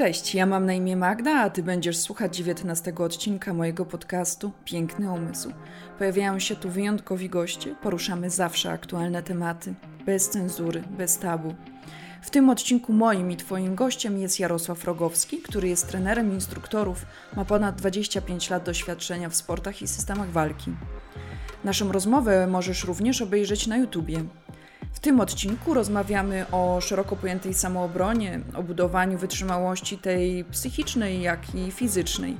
Cześć, ja mam na imię Magda, a ty będziesz słuchać 19 odcinka mojego podcastu Piękny Umysł. Pojawiają się tu wyjątkowi goście, poruszamy zawsze aktualne tematy, bez cenzury, bez tabu. W tym odcinku moim i Twoim gościem jest Jarosław Rogowski, który jest trenerem instruktorów, ma ponad 25 lat doświadczenia w sportach i systemach walki. Naszą rozmowę możesz również obejrzeć na YouTubie. W tym odcinku rozmawiamy o szeroko pojętej samoobronie, o budowaniu wytrzymałości tej psychicznej, jak i fizycznej,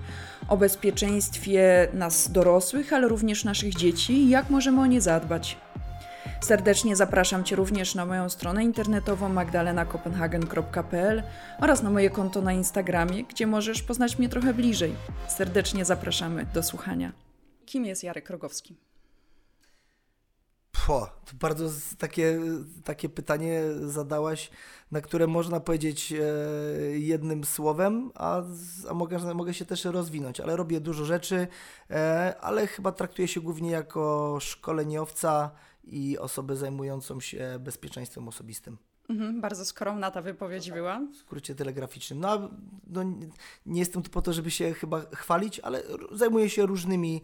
o bezpieczeństwie nas dorosłych, ale również naszych dzieci i jak możemy o nie zadbać. Serdecznie zapraszam Cię również na moją stronę internetową magdalenakopenhagen.pl oraz na moje konto na Instagramie, gdzie możesz poznać mnie trochę bliżej. Serdecznie zapraszamy do słuchania. Kim jest Jarek Rogowski? Po, to bardzo takie, takie pytanie zadałaś, na które można powiedzieć e, jednym słowem, a, a mogę, mogę się też rozwinąć, ale robię dużo rzeczy, e, ale chyba traktuję się głównie jako szkoleniowca i osobę zajmującą się bezpieczeństwem osobistym. Mhm, bardzo skromna ta wypowiedź no tak, była. W skrócie telegraficznym. No, no, nie jestem tu po to, żeby się chyba chwalić, ale zajmuję się różnymi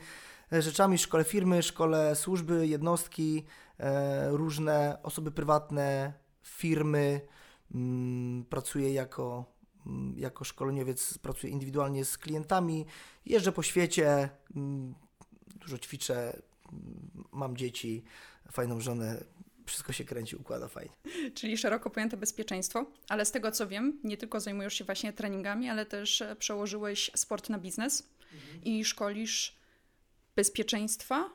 rzeczami, szkole firmy, szkole służby, jednostki, e, różne osoby prywatne, firmy. Mm, pracuję jako, mm, jako szkoleniowiec, pracuję indywidualnie z klientami, jeżdżę po świecie, mm, dużo ćwiczę, mam dzieci, fajną żonę, wszystko się kręci, układa fajnie. Czyli szeroko pojęte bezpieczeństwo, ale z tego co wiem, nie tylko zajmujesz się właśnie treningami, ale też e, przełożyłeś sport na biznes mhm. i szkolisz bezpieczeństwa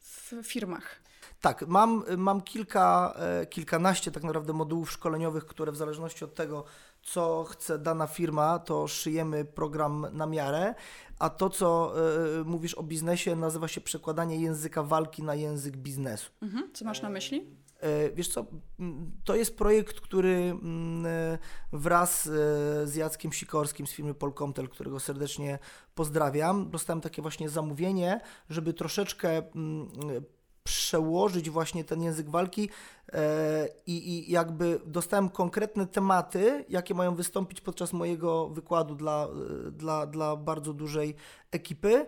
w firmach. Tak, mam, mam kilka, e, kilkanaście tak naprawdę modułów szkoleniowych, które w zależności od tego, co chce dana firma, to szyjemy program na miarę, a to, co y, mówisz o biznesie, nazywa się przekładanie języka walki na język biznesu. Mhm. Co masz na myśli? E, wiesz co, to jest projekt, który e, wraz e, z Jackiem Sikorskim z firmy Polkomtel, którego serdecznie pozdrawiam, dostałem takie właśnie zamówienie, żeby troszeczkę przełożyć właśnie ten język walki i, i jakby dostałem konkretne tematy, jakie mają wystąpić podczas mojego wykładu dla, dla, dla bardzo dużej ekipy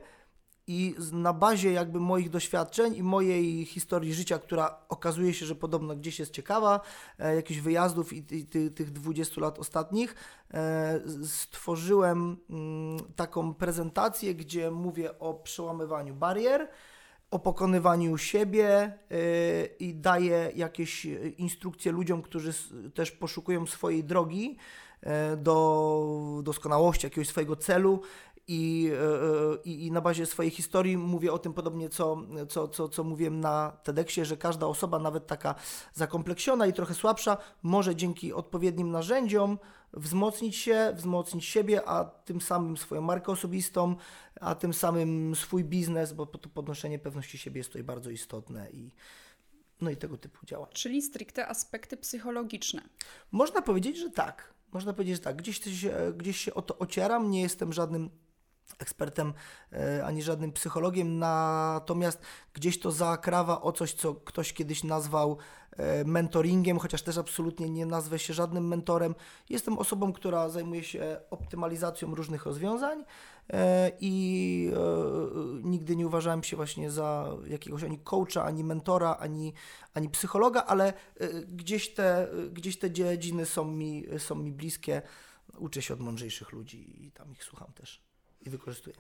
i na bazie jakby moich doświadczeń i mojej historii życia, która okazuje się, że podobno gdzieś jest ciekawa, e, jakichś wyjazdów i, i ty, tych 20 lat ostatnich, e, stworzyłem mm, taką prezentację, gdzie mówię o przełamywaniu barier, o pokonywaniu siebie e, i daję jakieś instrukcje ludziom, którzy też poszukują swojej drogi do doskonałości, jakiegoś swojego celu i, e, i, i, na bazie swojej historii mówię o tym podobnie, co, co, co, co mówiłem na TEDxie, że każda osoba, nawet taka zakompleksiona i trochę słabsza, może dzięki odpowiednim narzędziom wzmocnić się, wzmocnić siebie, a tym samym swoją markę osobistą, a tym samym swój biznes, bo to podnoszenie pewności siebie jest tutaj bardzo istotne i no i tego typu działa. Czyli stricte aspekty psychologiczne. Można powiedzieć, że tak. Można powiedzieć, że tak. Gdzieś, się, gdzieś się o to ocieram, nie jestem żadnym ekspertem e, ani żadnym psychologiem, natomiast gdzieś to zakrawa o coś, co ktoś kiedyś nazwał e, mentoringiem, chociaż też absolutnie nie nazwę się żadnym mentorem. Jestem osobą, która zajmuje się optymalizacją różnych rozwiązań e, i nigdy nie uważałem się właśnie za jakiegoś ani coacha, ani mentora, ani, ani psychologa, ale gdzieś te, gdzieś te dziedziny są mi, są mi bliskie. Uczę się od mądrzejszych ludzi i tam ich słucham też i wykorzystuję.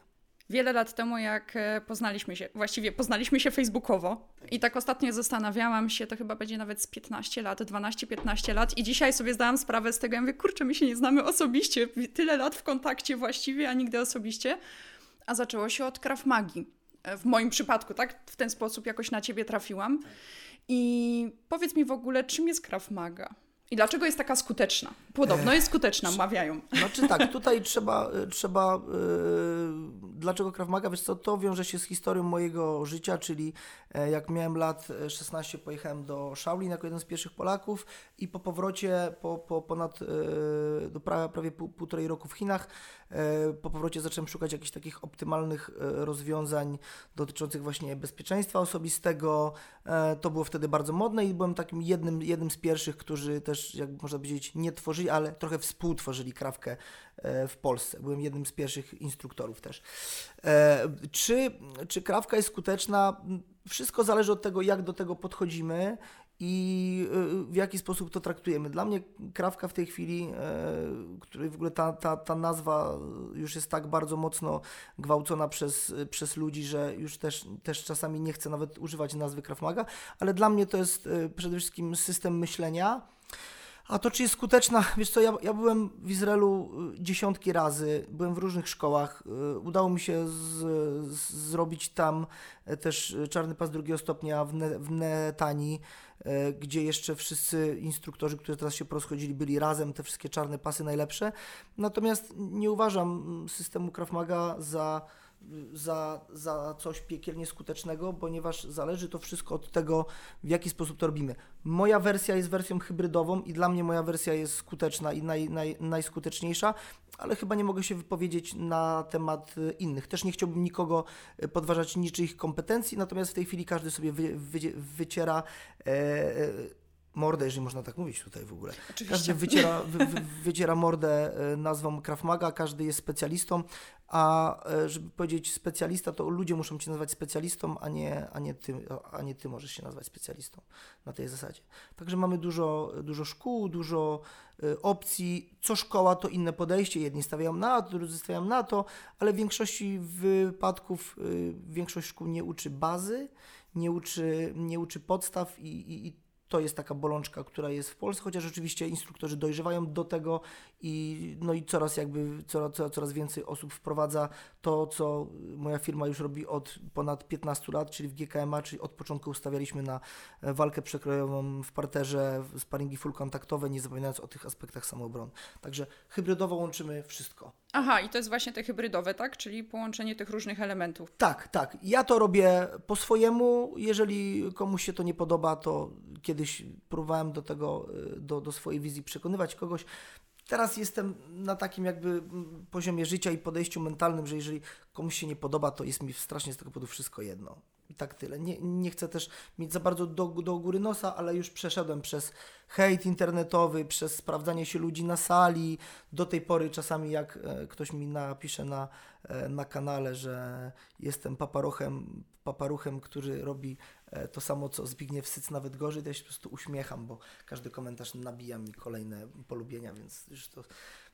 Wiele lat temu, jak e, poznaliśmy się, właściwie poznaliśmy się facebookowo i tak ostatnio zastanawiałam się, to chyba będzie nawet z 15 lat, 12-15 lat i dzisiaj sobie zdałam sprawę z tego, ja mówię, kurczę, my się nie znamy osobiście, tyle lat w kontakcie właściwie, a nigdy osobiście, a zaczęło się od Krav Magi. E, w moim przypadku, tak? W ten sposób jakoś na Ciebie trafiłam. I powiedz mi w ogóle, czym jest Krav Maga? I dlaczego jest taka skuteczna? Podobno jest skuteczna, mawiają. Znaczy tak, tutaj trzeba, y, trzeba yy, dlaczego Krav Maga? Wiesz co, to wiąże się z historią mojego życia, czyli e, jak miałem lat 16 pojechałem do Shaolin jako jeden z pierwszych Polaków i po powrocie, po, po ponad yy, do prawie, prawie pół, półtorej roku w Chinach, yy, po powrocie zacząłem szukać jakichś takich optymalnych rozwiązań dotyczących właśnie bezpieczeństwa osobistego. To było wtedy bardzo modne i byłem takim jednym, jednym z pierwszych, którzy też też, jak można powiedzieć, nie tworzyli, ale trochę współtworzyli krawkę w Polsce. Byłem jednym z pierwszych instruktorów też. E, czy, czy krawka jest skuteczna? Wszystko zależy od tego, jak do tego podchodzimy i y, w jaki sposób to traktujemy. Dla mnie krawka w tej chwili, e, której w ogóle ta, ta, ta nazwa już jest tak bardzo mocno gwałcona przez, przez ludzi, że już też, też czasami nie chcę nawet używać nazwy Krawmaga, ale dla mnie to jest e, przede wszystkim system myślenia, a to, czy jest skuteczna, wiesz co, ja, ja byłem w Izraelu y, dziesiątki razy, byłem w różnych szkołach. Y, udało mi się z, z, zrobić tam e, też czarny pas drugiego stopnia w, ne, w Netani, e, gdzie jeszcze wszyscy instruktorzy, którzy teraz się porozchodzili, byli razem, te wszystkie czarne pasy najlepsze. Natomiast nie uważam mm, systemu Krav Maga za za, za coś piekielnie skutecznego, ponieważ zależy to wszystko od tego, w jaki sposób to robimy. Moja wersja jest wersją hybrydową i dla mnie moja wersja jest skuteczna i naj, naj, najskuteczniejsza, ale chyba nie mogę się wypowiedzieć na temat innych. Też nie chciałbym nikogo podważać niczyich kompetencji, natomiast w tej chwili każdy sobie wy, wy, wyciera. E, e, mordę, jeżeli można tak mówić tutaj w ogóle. Oczywiście. Każdy wyciera, wy, wy, wyciera mordę e, nazwą Krav Maga, każdy jest specjalistą, a e, żeby powiedzieć specjalista, to ludzie muszą Cię nazywać specjalistą, a nie, a nie, ty, a nie Ty możesz się nazwać specjalistą na tej zasadzie. Także mamy dużo, dużo szkół, dużo e, opcji. Co szkoła, to inne podejście. Jedni stawiają na to, drudzy stawiają na to, ale w większości wypadków większość szkół nie uczy bazy, nie uczy, nie uczy podstaw i, i, i to jest taka bolączka, która jest w Polsce, chociaż oczywiście instruktorzy dojrzewają do tego i, no i coraz jakby coraz, coraz więcej osób wprowadza to, co moja firma już robi od ponad 15 lat, czyli w GKMA, czyli od początku ustawialiśmy na e, walkę przekrojową w parterze, sparingi full kontaktowe, nie zapominając o tych aspektach samoobrony. Także hybrydowo łączymy wszystko. Aha, i to jest właśnie te hybrydowe, tak? Czyli połączenie tych różnych elementów. Tak, tak. Ja to robię po swojemu. Jeżeli komuś się to nie podoba, to kiedyś próbowałem do tego, y, do, do swojej wizji przekonywać kogoś. Teraz jestem na takim jakby mm, poziomie życia i podejściu mentalnym, że jeżeli komuś się nie podoba, to jest mi strasznie z tego powodu wszystko jedno. I tak tyle. Nie, nie chcę też mieć za bardzo do, do góry nosa, ale już przeszedłem przez hejt internetowy, przez sprawdzanie się ludzi na sali. Do tej pory czasami jak e, ktoś mi napisze na, e, na kanale, że jestem paparuchem, paparuchem, który robi to samo co Zbigniew Syc, nawet gorzej, to ja się po prostu uśmiecham, bo każdy komentarz nabija mi kolejne polubienia, więc już to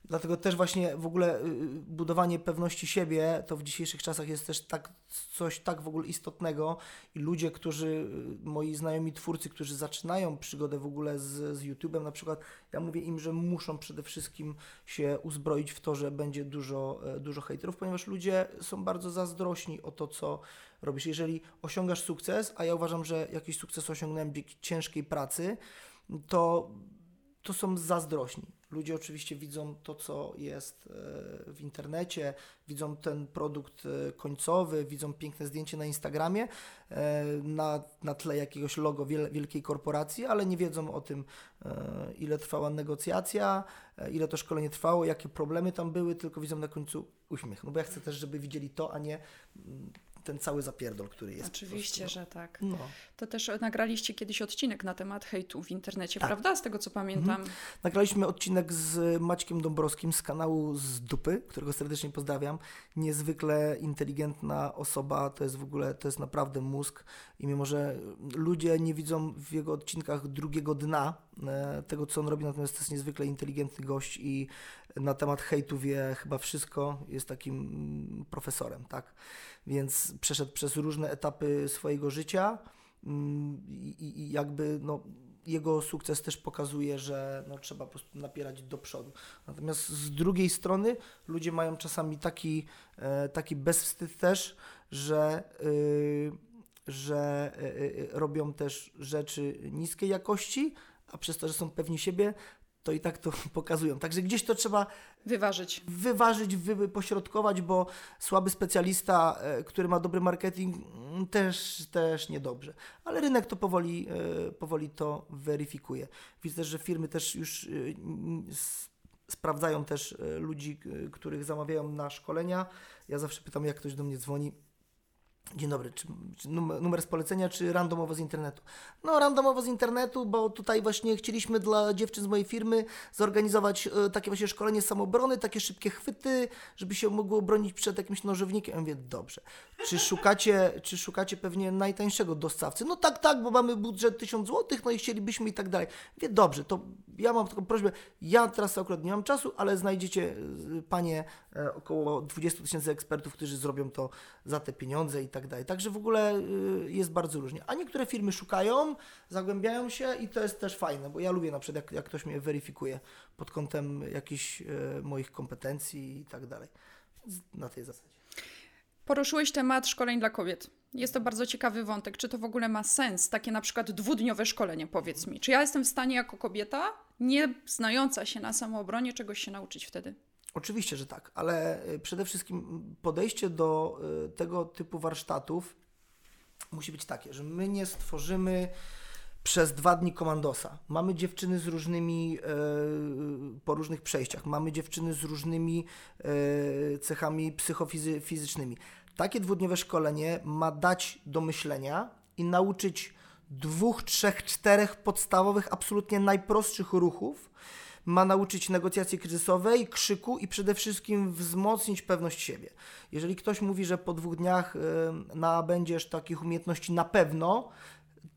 Dlatego też właśnie w ogóle y, y, budowanie pewności siebie to w dzisiejszych czasach jest też tak, coś tak w ogóle istotnego i ludzie, którzy, y, moi znajomi twórcy, którzy zaczynają przygodę w ogóle z, z YouTube'em na przykład, ja mówię im, że muszą przede wszystkim się uzbroić w to, że będzie dużo, e, dużo hejterów, ponieważ ludzie są bardzo zazdrośni o to, co robisz. Jeżeli osiągasz sukces, a ja uważam, że jakiś sukces osiągnąłem dzięki ciężkiej pracy, to, to są zazdrośni Ludzie oczywiście widzą to, co jest e, w internecie, widzą ten produkt e, końcowy, widzą piękne zdjęcie na Instagramie e, na, na tle jakiegoś logo wielkiej korporacji, ale nie wiedzą o tym, ile trwała negocjacja, ile to szkolenie trwało, jakie problemy tam były, tylko widzą na końcu uśmiech. No bo ja chcę też, żeby widzieli to, a nie mm, ten cały zapierdol, który jest. Oczywiście, że tak. No. To też nagraliście kiedyś odcinek na temat hejtu w internecie, tak. prawda? Z tego co pamiętam. Mhm. Nagraliśmy odcinek z Maćkiem Dąbrowskim z kanału z Dupy, którego serdecznie pozdrawiam. Niezwykle inteligentna osoba, to jest w ogóle, to jest naprawdę mózg i mimo, że ludzie nie widzą w jego odcinkach drugiego dna e, tego, co on robi, natomiast to jest niezwykle inteligentny gość i na temat hejtu wie chyba wszystko, jest takim profesorem, tak? Więc przeszedł przez różne etapy swojego życia mm, i, i jakby no, jego sukces też pokazuje, że no, trzeba po prostu napierać do przodu. Natomiast z drugiej strony ludzie mają czasami taki, e, taki bezwstyd też, że, yy, że yy, robią też rzeczy niskiej jakości, a przez to, że są pewni siebie, to i tak to pokazują. Także gdzieś to trzeba wyważyć, wyważyć wy, pośrodkować, bo słaby specjalista, e, który ma dobry marketing, mm, też, też niedobrze. Ale rynek to powoli, e, powoli to weryfikuje. Widzę też, że firmy też już e, sprawdzają też ludzi, których zamawiają na szkolenia. Ja zawsze pytam, jak ktoś do mnie dzwoni, Dzień dobry, czy, czy numer z polecenia, czy randomowo z internetu? No, randomowo z internetu, bo tutaj właśnie chcieliśmy dla dziewczyn z mojej firmy zorganizować e, takie właśnie szkolenie samobrony, takie szybkie chwyty, żeby się mogło bronić przed jakimś nożownikiem. Ja mówię, dobrze. Czy szukacie, czy szukacie pewnie najtańszego dostawcy? No tak, tak, bo mamy budżet 1000 zł, no i chcielibyśmy i tak dalej. Mówię, dobrze, to ja mam taką prośbę, ja teraz akurat nie mam czasu, ale znajdziecie, e, panie, e, około 20 tysięcy ekspertów, którzy zrobią to za te pieniądze i tak dalej. Także w ogóle y, jest bardzo różnie. A niektóre firmy szukają, zagłębiają się i to jest też fajne, bo ja lubię na przykład, jak, jak ktoś mnie weryfikuje pod kątem jakichś y, moich kompetencji i tak dalej. Na tej zasadzie. Poruszyłeś temat szkoleń dla kobiet. Jest to bardzo ciekawy wątek. Czy to w ogóle ma sens? Takie na przykład dwudniowe szkolenie, powiedz mi. Czy ja jestem w stanie jako kobieta, nie znająca się na samoobronie, czegoś się nauczyć wtedy? Oczywiście, że tak, ale y, przede wszystkim podejście do y, tego typu warsztatów musi być takie, że my nie stworzymy przez dwa dni komandosa. Mamy dziewczyny z różnymi, y, po różnych przejściach, mamy dziewczyny z różnymi cechami psychofizycznymi. Takie dwudniowe szkolenie ma dać do myślenia i nauczyć dwóch, trzech, czterech podstawowych, absolutnie najprostszych ruchów, ma nauczyć negocjacji kryzysowej, krzyku i przede wszystkim wzmocnić pewność siebie. Jeżeli ktoś mówi, że po dwóch dniach nabędziesz takich umiejętności na pewno,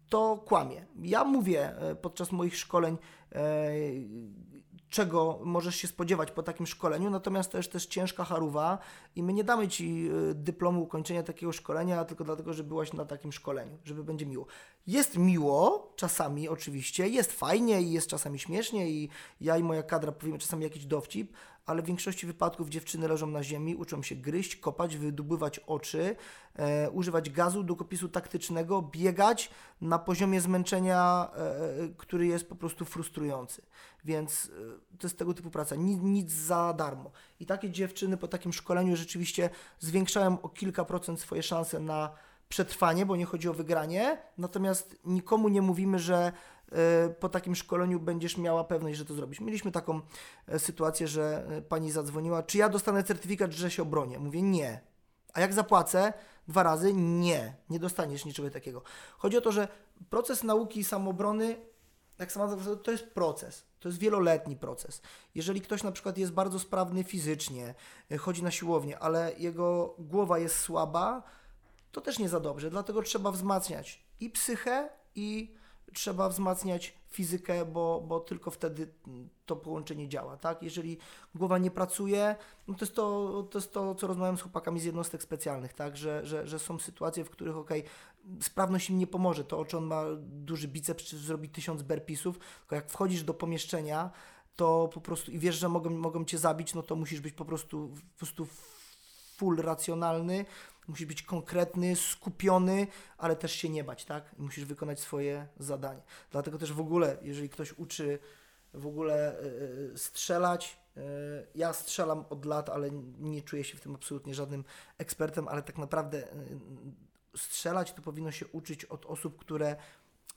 to kłamie. Ja mówię e, podczas moich szkoleń, e, czego możesz się spodziewać po takim szkoleniu, natomiast to jest też ciężka haruwa i my nie damy Ci e, dyplomu ukończenia takiego szkolenia tylko dlatego, że byłaś na takim szkoleniu, żeby będzie miło. Jest miło, czasami oczywiście, jest fajnie i jest czasami śmiesznie i ja i moja kadra powiemy czasami jakiś dowcip, ale w większości wypadków dziewczyny leżą na ziemi, uczą się gryźć, kopać, wydubywać oczy, e, używać gazu, długopisu taktycznego, biegać na poziomie zmęczenia, e, e który jest po prostu frustrujący. Więc e, to jest tego typu praca, nic, nic za darmo. I takie dziewczyny po takim szkoleniu rzeczywiście zwiększają o kilka procent swoje szanse na przetrwanie, bo nie chodzi o wygranie, natomiast nikomu nie mówimy, że po takim szkoleniu będziesz miała pewność, że to zrobisz. Mieliśmy taką e, sytuację, że e, pani zadzwoniła, czy ja dostanę certyfikat, że się obronię? Mówię nie. A jak zapłacę dwa razy? Nie. Nie dostaniesz niczego takiego. Chodzi o to, że proces nauki samobrony, jak sama to jest proces. To jest wieloletni proces. Jeżeli ktoś na przykład jest bardzo sprawny fizycznie, chodzi na siłownię, ale jego głowa jest słaba, to też nie za dobrze. Dlatego trzeba wzmacniać i psychę, i trzeba wzmacniać fizykę, bo, bo tylko wtedy to połączenie działa, tak? Jeżeli głowa nie pracuje, no to jest to, to, jest to co rozmawiam z chłopakami z jednostek specjalnych, tak? Że, że, że są sytuacje, w których ok, sprawność im nie pomoże, to o czym on ma duży biceps, czy zrobi tysiąc berpisów, tylko jak wchodzisz do pomieszczenia, to po prostu i wiesz, że mogą, mogą cię zabić, no to musisz być po prostu, po prostu full racjonalny, musisz być konkretny, skupiony, ale też się nie bać, tak? I musisz wykonać swoje zadanie. Dlatego też w ogóle, jeżeli ktoś uczy w ogóle yy, strzelać, yy, ja strzelam od lat, ale nie czuję się w tym absolutnie żadnym ekspertem, ale tak naprawdę yy, strzelać to powinno się uczyć od osób, które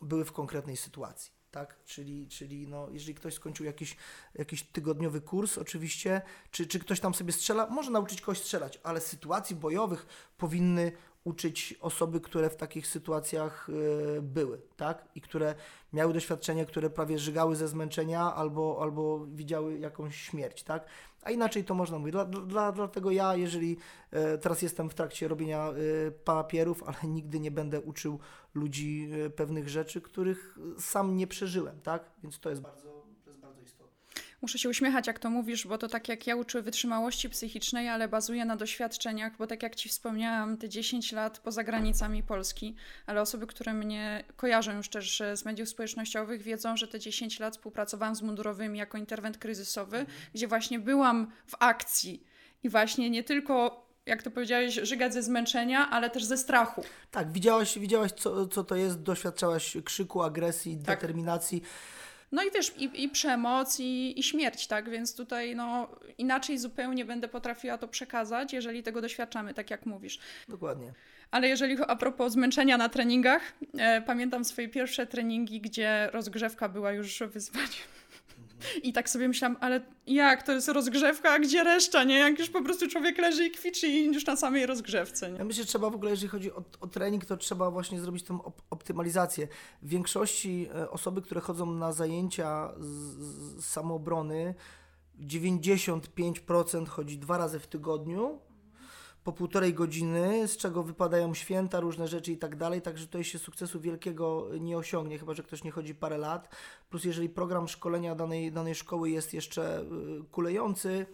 były w konkretnej sytuacji tak? Czyli, czyli no, jeżeli ktoś skończył jakiś, jakiś tygodniowy kurs, oczywiście, czy, czy ktoś tam sobie strzela, może nauczyć kogoś strzelać, ale sytuacji bojowych powinny uczyć osoby, które w takich sytuacjach y, były, tak? I które miały doświadczenia, które prawie żygały ze zmęczenia albo, albo widziały jakąś śmierć, tak? A inaczej to można mówić. Dla, dla, dlatego ja, jeżeli e, teraz jestem w trakcie robienia e, papierów, ale nigdy nie będę uczył ludzi e, pewnych rzeczy, których sam nie przeżyłem, tak? Więc to jest bardzo Muszę się uśmiechać, jak to mówisz, bo to tak jak ja uczę wytrzymałości psychicznej, ale bazuje na doświadczeniach, bo tak jak Ci wspomniałam, te 10 lat poza granicami Polski, ale osoby, które mnie kojarzą już też z mediów społecznościowych, wiedzą, że te 10 lat współpracowałam z mundurowymi jako interwent kryzysowy, mhm. gdzie właśnie byłam w akcji i właśnie nie tylko jak to powiedziałeś, żygać ze zmęczenia, ale też ze strachu. Tak, widziałaś, widziałaś co, co to jest, doświadczałaś krzyku, agresji, tak. determinacji. No i wiesz, i, i przemoc, i, i śmierć, tak? Więc tutaj no, inaczej zupełnie będę potrafiła to przekazać, jeżeli tego doświadczamy, tak jak mówisz. Dokładnie. Ale jeżeli a propos zmęczenia na treningach, e, pamiętam swoje pierwsze treningi, gdzie rozgrzewka była już wyzwaniem. I tak sobie myślałam, ale jak, to jest rozgrzewka, a gdzie reszta, nie? Jak już po prostu człowiek leży i kwiczy i już na samej rozgrzewce, nie? Ja myślę, że trzeba w ogóle, jeżeli chodzi o, o trening, to trzeba właśnie zrobić tą op optymalizację. W większości e, osoby, które chodzą na zajęcia z, z samoobrony, 95% chodzi dwa razy w tygodniu, po półtorej godziny, z czego wypadają święta, różne rzeczy i tak dalej, także tutaj się sukcesu wielkiego nie osiągnie, chyba że ktoś nie chodzi parę lat. Plus jeżeli program szkolenia danej, danej szkoły jest jeszcze y, kulejący,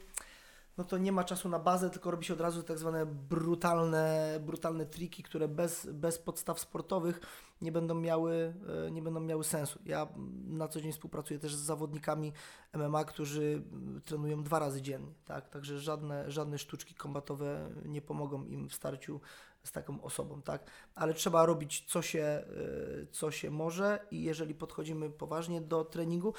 no to nie ma czasu na bazę, tylko robi się od razu tak zwane brutalne, brutalne triki, które bez, bez podstaw sportowych nie będą, miały, e, nie będą miały sensu. Ja na co dzień współpracuję też z zawodnikami MMA, którzy trenują dwa razy dziennie, tak? także żadne, żadne sztuczki kombatowe nie pomogą im w starciu z taką osobą, tak? Ale trzeba robić co się, e, co się może i jeżeli podchodzimy poważnie do treningu,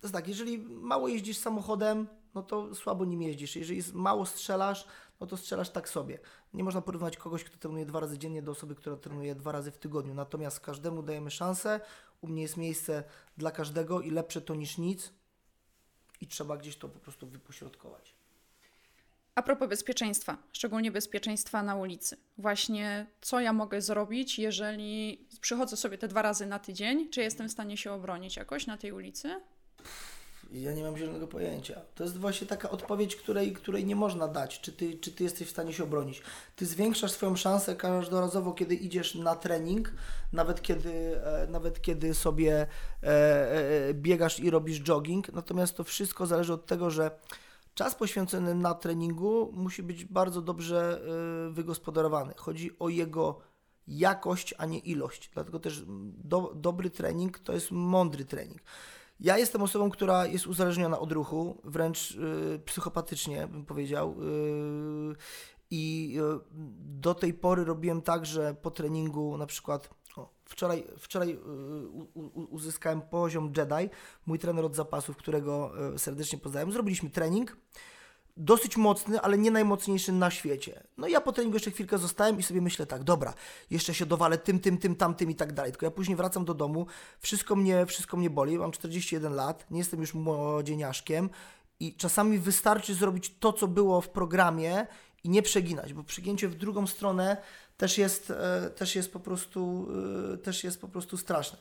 to jest tak, jeżeli mało jeździsz samochodem, no to słabo nim jeździsz. Jeżeli mało strzelasz, no to strzelasz tak sobie. Nie można porównać kogoś, kto trenuje dwa razy dziennie do osoby, która trenuje dwa razy w tygodniu. Natomiast każdemu dajemy szansę, u mnie jest miejsce dla każdego i lepsze to niż nic i trzeba gdzieś to po prostu wypośrodkować. A propos bezpieczeństwa, szczególnie bezpieczeństwa na ulicy. Właśnie co ja mogę zrobić, jeżeli przychodzę sobie te dwa razy na tydzień, czy jestem w stanie się obronić jakoś na tej ulicy? Ja nie mam zielonego pojęcia. To jest właśnie taka odpowiedź, której, której nie można dać. Czy ty, czy ty jesteś w stanie się obronić? Ty zwiększasz swoją szansę każdorazowo, kiedy idziesz na trening, nawet kiedy, e, nawet kiedy sobie e, e, biegasz i robisz jogging. Natomiast to wszystko zależy od tego, że czas poświęcony na treningu musi być bardzo dobrze wygospodarowany. Chodzi o jego jakość, a nie ilość. Dlatego też do, dobry trening to jest mądry trening. Ja jestem osobą, która jest uzależniona od ruchu, wręcz yy, psychopatycznie bym powiedział. Yy, I yy, do tej pory robiłem tak, że po treningu na przykład o, wczoraj, wczoraj y, uzyskałem poziom Jedi, mój trener od zapasów, którego y, serdecznie pozdrawiam. Zrobiliśmy trening dosyć mocny, ale nie najmocniejszy na świecie. No i ja po treningu jeszcze chwilkę zostałem i sobie myślę tak, dobra, jeszcze się dowalę tym, tym, tym, tamtym i tak dalej. Tylko ja później wracam do domu, wszystko mnie, wszystko mnie boli, mam 41 lat, nie jestem już młodzieniaszkiem i czasami wystarczy zrobić to, co było w programie i nie przeginać, bo przegięcie w drugą stronę też jest, e, też jest po prostu, e, też jest po prostu straszne.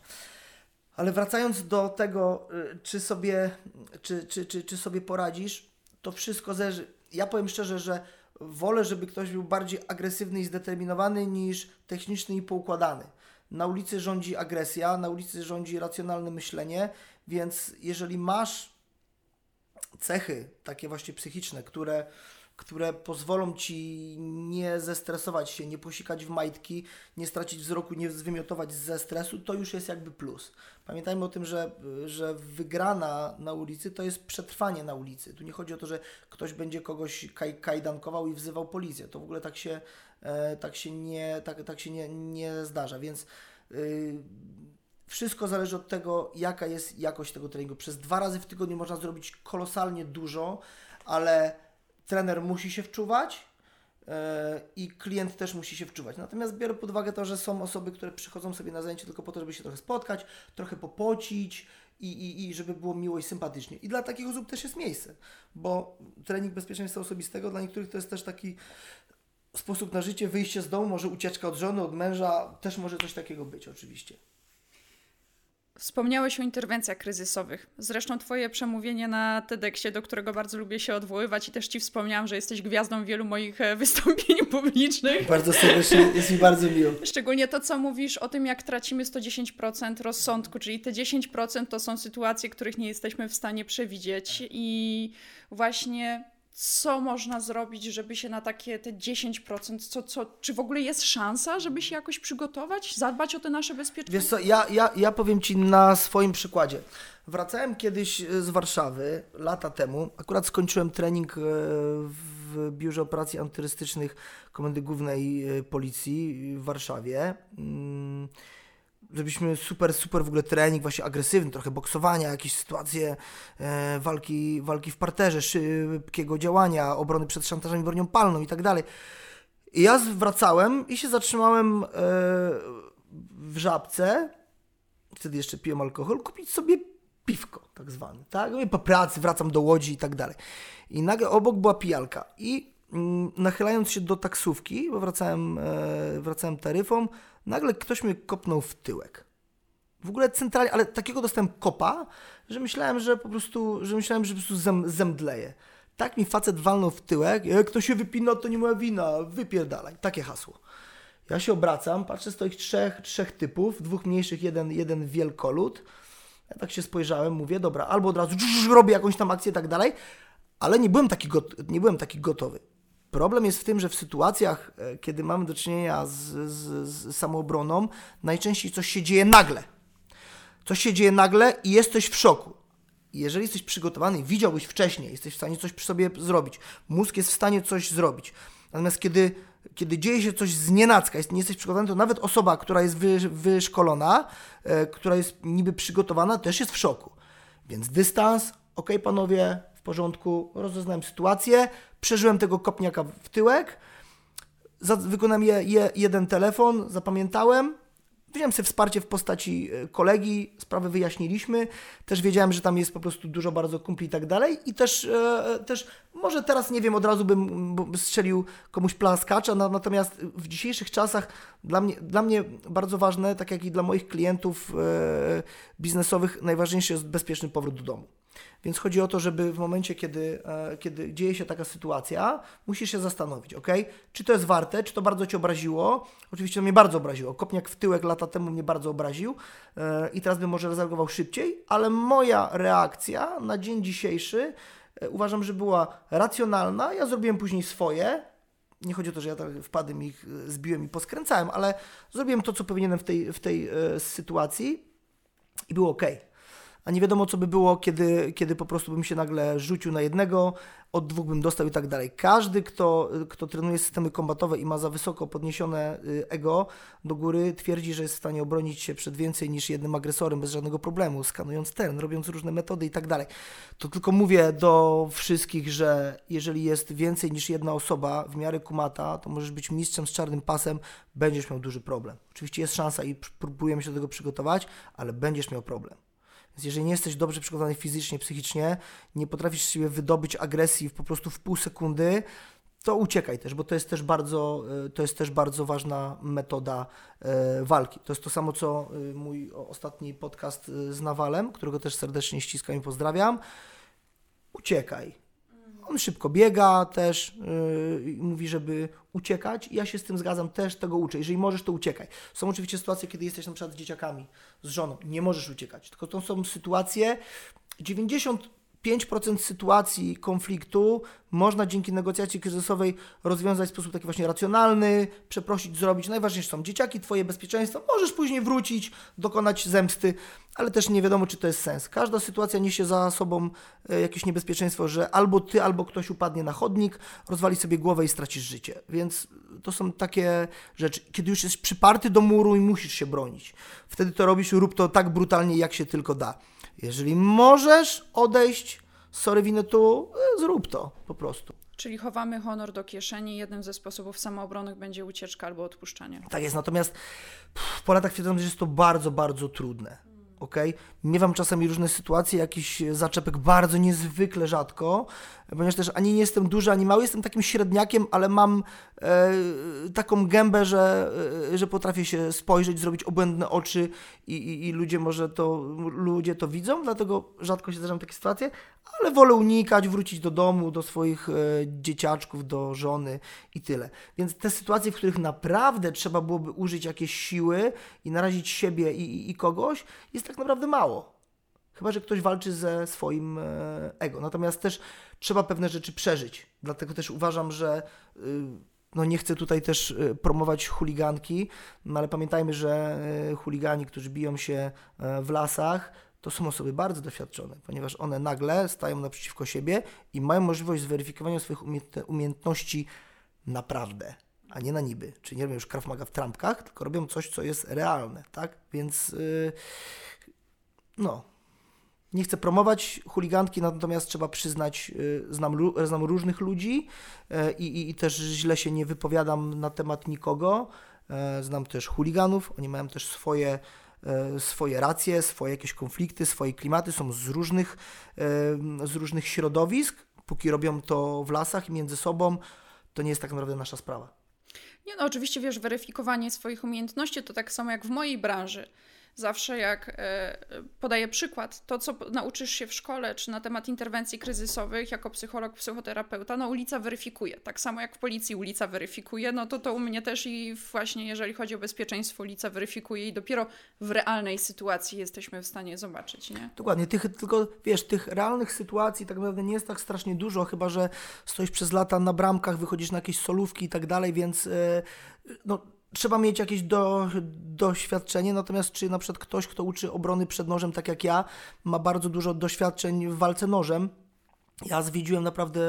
Ale wracając do tego, e, czy sobie, czy, czy, czy, czy sobie poradzisz, to wszystko zależy. Ja powiem szczerze, że wolę, żeby ktoś był bardziej agresywny i zdeterminowany niż techniczny i poukładany. Na ulicy rządzi agresja, na ulicy rządzi racjonalne myślenie, więc jeżeli masz cechy takie właśnie psychiczne, które które pozwolą ci nie zestresować się, nie posikać w majtki, nie stracić wzroku, nie zwymiotować ze stresu, to już jest jakby plus. Pamiętajmy o tym, że, że wygrana na ulicy to jest przetrwanie na ulicy. Tu nie chodzi o to, że ktoś będzie kogoś kaj, kajdankował i wzywał policję. To w ogóle tak się, e, tak się, nie, tak, tak się nie, nie zdarza, więc yy, wszystko zależy od tego, jaka jest jakość tego treningu. Przez dwa razy w tygodniu można zrobić kolosalnie dużo, ale trener musi się wczuwać e, i klient też musi się wczuwać. Natomiast biorę pod uwagę to, że są osoby, które przychodzą sobie na zajęcie tylko po to, żeby się trochę spotkać, trochę popocić i, i, i żeby było miło i sympatycznie. I dla takich osób też jest miejsce, bo trening bezpieczeństwa osobistego dla niektórych to jest też taki sposób na życie, wyjście z domu, może ucieczka od żony, od męża, też może coś takiego być oczywiście. Wspomniałeś o interwencjach kryzysowych. Zresztą Twoje przemówienie na TEDxie, do którego bardzo lubię się odwoływać i też Ci wspomniałam, że jesteś gwiazdą wielu moich e, wystąpień publicznych. Bardzo serdecznie, jest mi bardzo miło. Szczególnie to, co mówisz o tym, jak tracimy 110% rozsądku, czyli te 10% to są sytuacje, których nie jesteśmy w stanie przewidzieć i właśnie co można zrobić, żeby się na takie te 10%, co, co, czy w ogóle jest szansa, żeby się jakoś przygotować, zadbać o te nasze bezpieczeństwo? Wiesz co, ja, ja, ja powiem Ci na swoim przykładzie. Wracałem kiedyś e, z Warszawy, lata temu, akurat skończyłem trening e, w Biurze Operacji Antyrystycznych Komendy Głównej e, Policji w Warszawie. Mm, żebyśmy super, super w ogóle trening właśnie agresywny, trochę boksowania, jakieś sytuacje e, walki, walki w parterze, szybkiego działania, obrony przed szantażem i bronią palną i tak dalej. I ja wracałem i się zatrzymałem e, w Żabce, wtedy jeszcze piłem alkohol, kupić sobie piwko tak zwane, tak? No i po pracy wracam do Łodzi i tak dalej. I nagle obok była pijalka i mm, nachylając się do taksówki, bo wracałem, e, wracałem taryfą, nagle ktoś mnie kopnął w tyłek. W ogóle centralnie, ale takiego dostałem kopa, że myślałem, że po prostu, że myślałem, że po prostu zem, zemdleję. Tak mi facet walnął w tyłek, jak kto się wypina, to nie moja wina, wypierdalaj. Takie hasło. Ja się obracam, patrzę, stoi trzech, trzech typów, dwóch mniejszych, jeden, jeden wielkolud. Ja tak się spojrzałem, mówię, dobra, albo od razu robię jakąś tam akcję i tak dalej, ale nie byłem taki, got- nie byłem taki gotowy. Problem jest w tym, że w sytuacjach, e, kiedy mamy do czynienia z, z, z samoobroną, najczęściej coś się dzieje nagle. Coś się dzieje nagle i jesteś w szoku. Jeżeli jesteś przygotowany, widziałbyś wcześniej, jesteś w stanie coś przy sobie zrobić, mózg jest w stanie coś zrobić. Natomiast kiedy, kiedy dzieje się coś z nienacka, nie jesteś przygotowany, to nawet osoba, która jest wy, wyszkolona, e, która jest niby przygotowana, też jest w szoku. Więc dystans, ok panowie, w porządku, rozeznałem sytuację, przeżyłem tego kopniaka w tyłek, wykonałem je, je, jeden telefon, zapamiętałem, Wziąłem sobie wsparcie w postaci e, kolegi, sprawę wyjaśniliśmy. Też wiedziałem, że tam jest po prostu dużo bardzo kumpli i tak dalej. I też, e, też może teraz, nie wiem, od razu bym strzelił komuś plaskacza, no, natomiast w dzisiejszych czasach dla mnie, dla mnie bardzo ważne, tak jak i dla moich klientów e, biznesowych, najważniejszy jest bezpieczny powrót do domu. Więc chodzi o to, żeby w momencie, kiedy, e, kiedy dzieje się taka sytuacja, musisz się zastanowić, ok? Czy to jest warte, czy to bardzo Cię obraziło? Oczywiście to mnie bardzo obraziło. Kopniak w tyłek lata temu mnie bardzo obraził e, i teraz bym może zareagował szybciej, ale moja reakcja na dzień dzisiejszy e, uważam, że była racjonalna. Ja zrobiłem później swoje, nie chodzi o to, że ja tak wpadłem ich, zbiłem i poskręcałem, ale zrobiłem to, co powinienem w tej, w tej sytuacji i było ok a nie wiadomo, co by było, kiedy, kiedy po prostu bym się nagle rzucił na jednego, od dwóch bym dostał i tak dalej. Każdy, kto, kto trenuje systemy kombatowe i ma za wysoko podniesione y, ego do góry, twierdzi, że jest w stanie obronić się przed więcej niż jednym agresorem bez żadnego problemu, skanując teren, robiąc różne metody i tak dalej. To tylko mówię do wszystkich, że jeżeli jest więcej niż jedna osoba w miarę kumata, to możesz być mistrzem z czarnym pasem, będziesz miał duży problem. Oczywiście jest szansa i próbujemy się do tego przygotować, ale będziesz miał problem. Więc jeżeli nie jesteś dobrze przygotowany fizycznie, psychicznie, nie potrafisz siebie wydobyć agresji po prostu w pół sekundy, to uciekaj też, bo to jest też bardzo, e, to jest też bardzo ważna metoda e, walki. To jest to samo, co e, mój ostatni podcast z Nawalem, którego też serdecznie ściskam i pozdrawiam. Uciekaj. On szybko biega też, yy, mówi, żeby uciekać i ja się z tym zgadzam, też tego uczę. Jeżeli możesz, to uciekaj. Są oczywiście sytuacje, kiedy jesteś na przykład z dzieciakami, z żoną, nie możesz uciekać, tylko to są sytuacje, 90 5% sytuacji konfliktu można dzięki negocjacji kryzysowej rozwiązać w sposób taki właśnie racjonalny, przeprosić, zrobić. Najważniejsze są dzieciaki, Twoje bezpieczeństwo. Możesz później wrócić, dokonać zemsty, ale też nie wiadomo, czy to jest sens. Każda sytuacja niesie za sobą e, jakieś niebezpieczeństwo, że albo Ty, albo ktoś upadnie na chodnik, rozwali sobie głowę i stracisz życie. Więc to są takie rzeczy, kiedy już jesteś przyparty do muru i musisz się bronić. Wtedy to robisz, rób to tak brutalnie, jak się tylko da. Jeżeli możesz odejść, sorry winetu, e, zrób to po prostu. Czyli chowamy honor do kieszeni. Jednym ze sposobów samoobronnych będzie ucieczka albo odpuszczanie. Tak jest, natomiast pff, po latach wiedzą, że jest to bardzo, bardzo trudne ok? Miewam czasami różne sytuacje, jakiś zaczepek bardzo niezwykle rzadko, ponieważ też ani nie jestem duży, ani mały, jestem takim średniakiem, ale mam e, taką gębę, że, e, że potrafię się spojrzeć, zrobić obłędne oczy i, i, i, ludzie może to, ludzie to widzą, dlatego rzadko się zdarzają takie sytuacje, ale wolę unikać, wrócić do domu, do swoich e, dzieciaczków, do żony i tyle. Więc te sytuacje, w których naprawdę trzeba byłoby użyć jakiejś siły i narazić siebie i, i kogoś, jest tak naprawdę mało. Chyba, że ktoś walczy ze swoim e, ego. Natomiast też trzeba pewne rzeczy przeżyć. Dlatego też uważam, że y, no nie chcę tutaj też y, promować chuliganki, no ale pamiętajmy, że y, chuligani, którzy biją się e, w lasach, to są osoby bardzo doświadczone, ponieważ one nagle stają naprzeciwko siebie i mają możliwość zweryfikowania swoich umiejętności naprawdę, a nie na niby. Czyli nie robią już Krav Maga w trampkach, tylko robią coś, co jest realne, tak? Więc yy, no, nie chcę promować chuliganki, natomiast trzeba przyznać, yy, znam, znam różnych ludzi yy, i, i też źle się nie wypowiadam na temat nikogo. Yy, znam też chuliganów, oni mają też swoje e, swoje racje, swoje jakieś konflikty, swoje klimaty, są z różnych, e, z różnych środowisk. Póki robią to w lasach i między sobą, to nie jest tak naprawdę nasza sprawa. Nie, no oczywiście wiesz, weryfikowanie swoich umiejętności to tak samo jak w mojej branży zawsze jak e, podaję przykład, to co nauczysz się w szkole, czy na temat interwencji kryzysowych jako psycholog, psychoterapeuta, no ulica weryfikuje. Tak samo jak w policji ulica weryfikuje, no to to u mnie też i właśnie jeżeli chodzi o bezpieczeństwo, ulica weryfikuje i dopiero w realnej sytuacji jesteśmy w stanie zobaczyć, nie? Dokładnie, tych, tylko wiesz, tych realnych sytuacji tak naprawdę nie jest tak strasznie dużo, chyba że stoisz przez lata na bramkach, wychodzisz na jakieś solówki i tak dalej, więc yy, no trzeba mieć jakieś do, doświadczenie, natomiast czy na przykład ktoś, kto uczy obrony przed nożem, tak jak ja, ma bardzo dużo doświadczeń w walce nożem, ja zwiedziłem naprawdę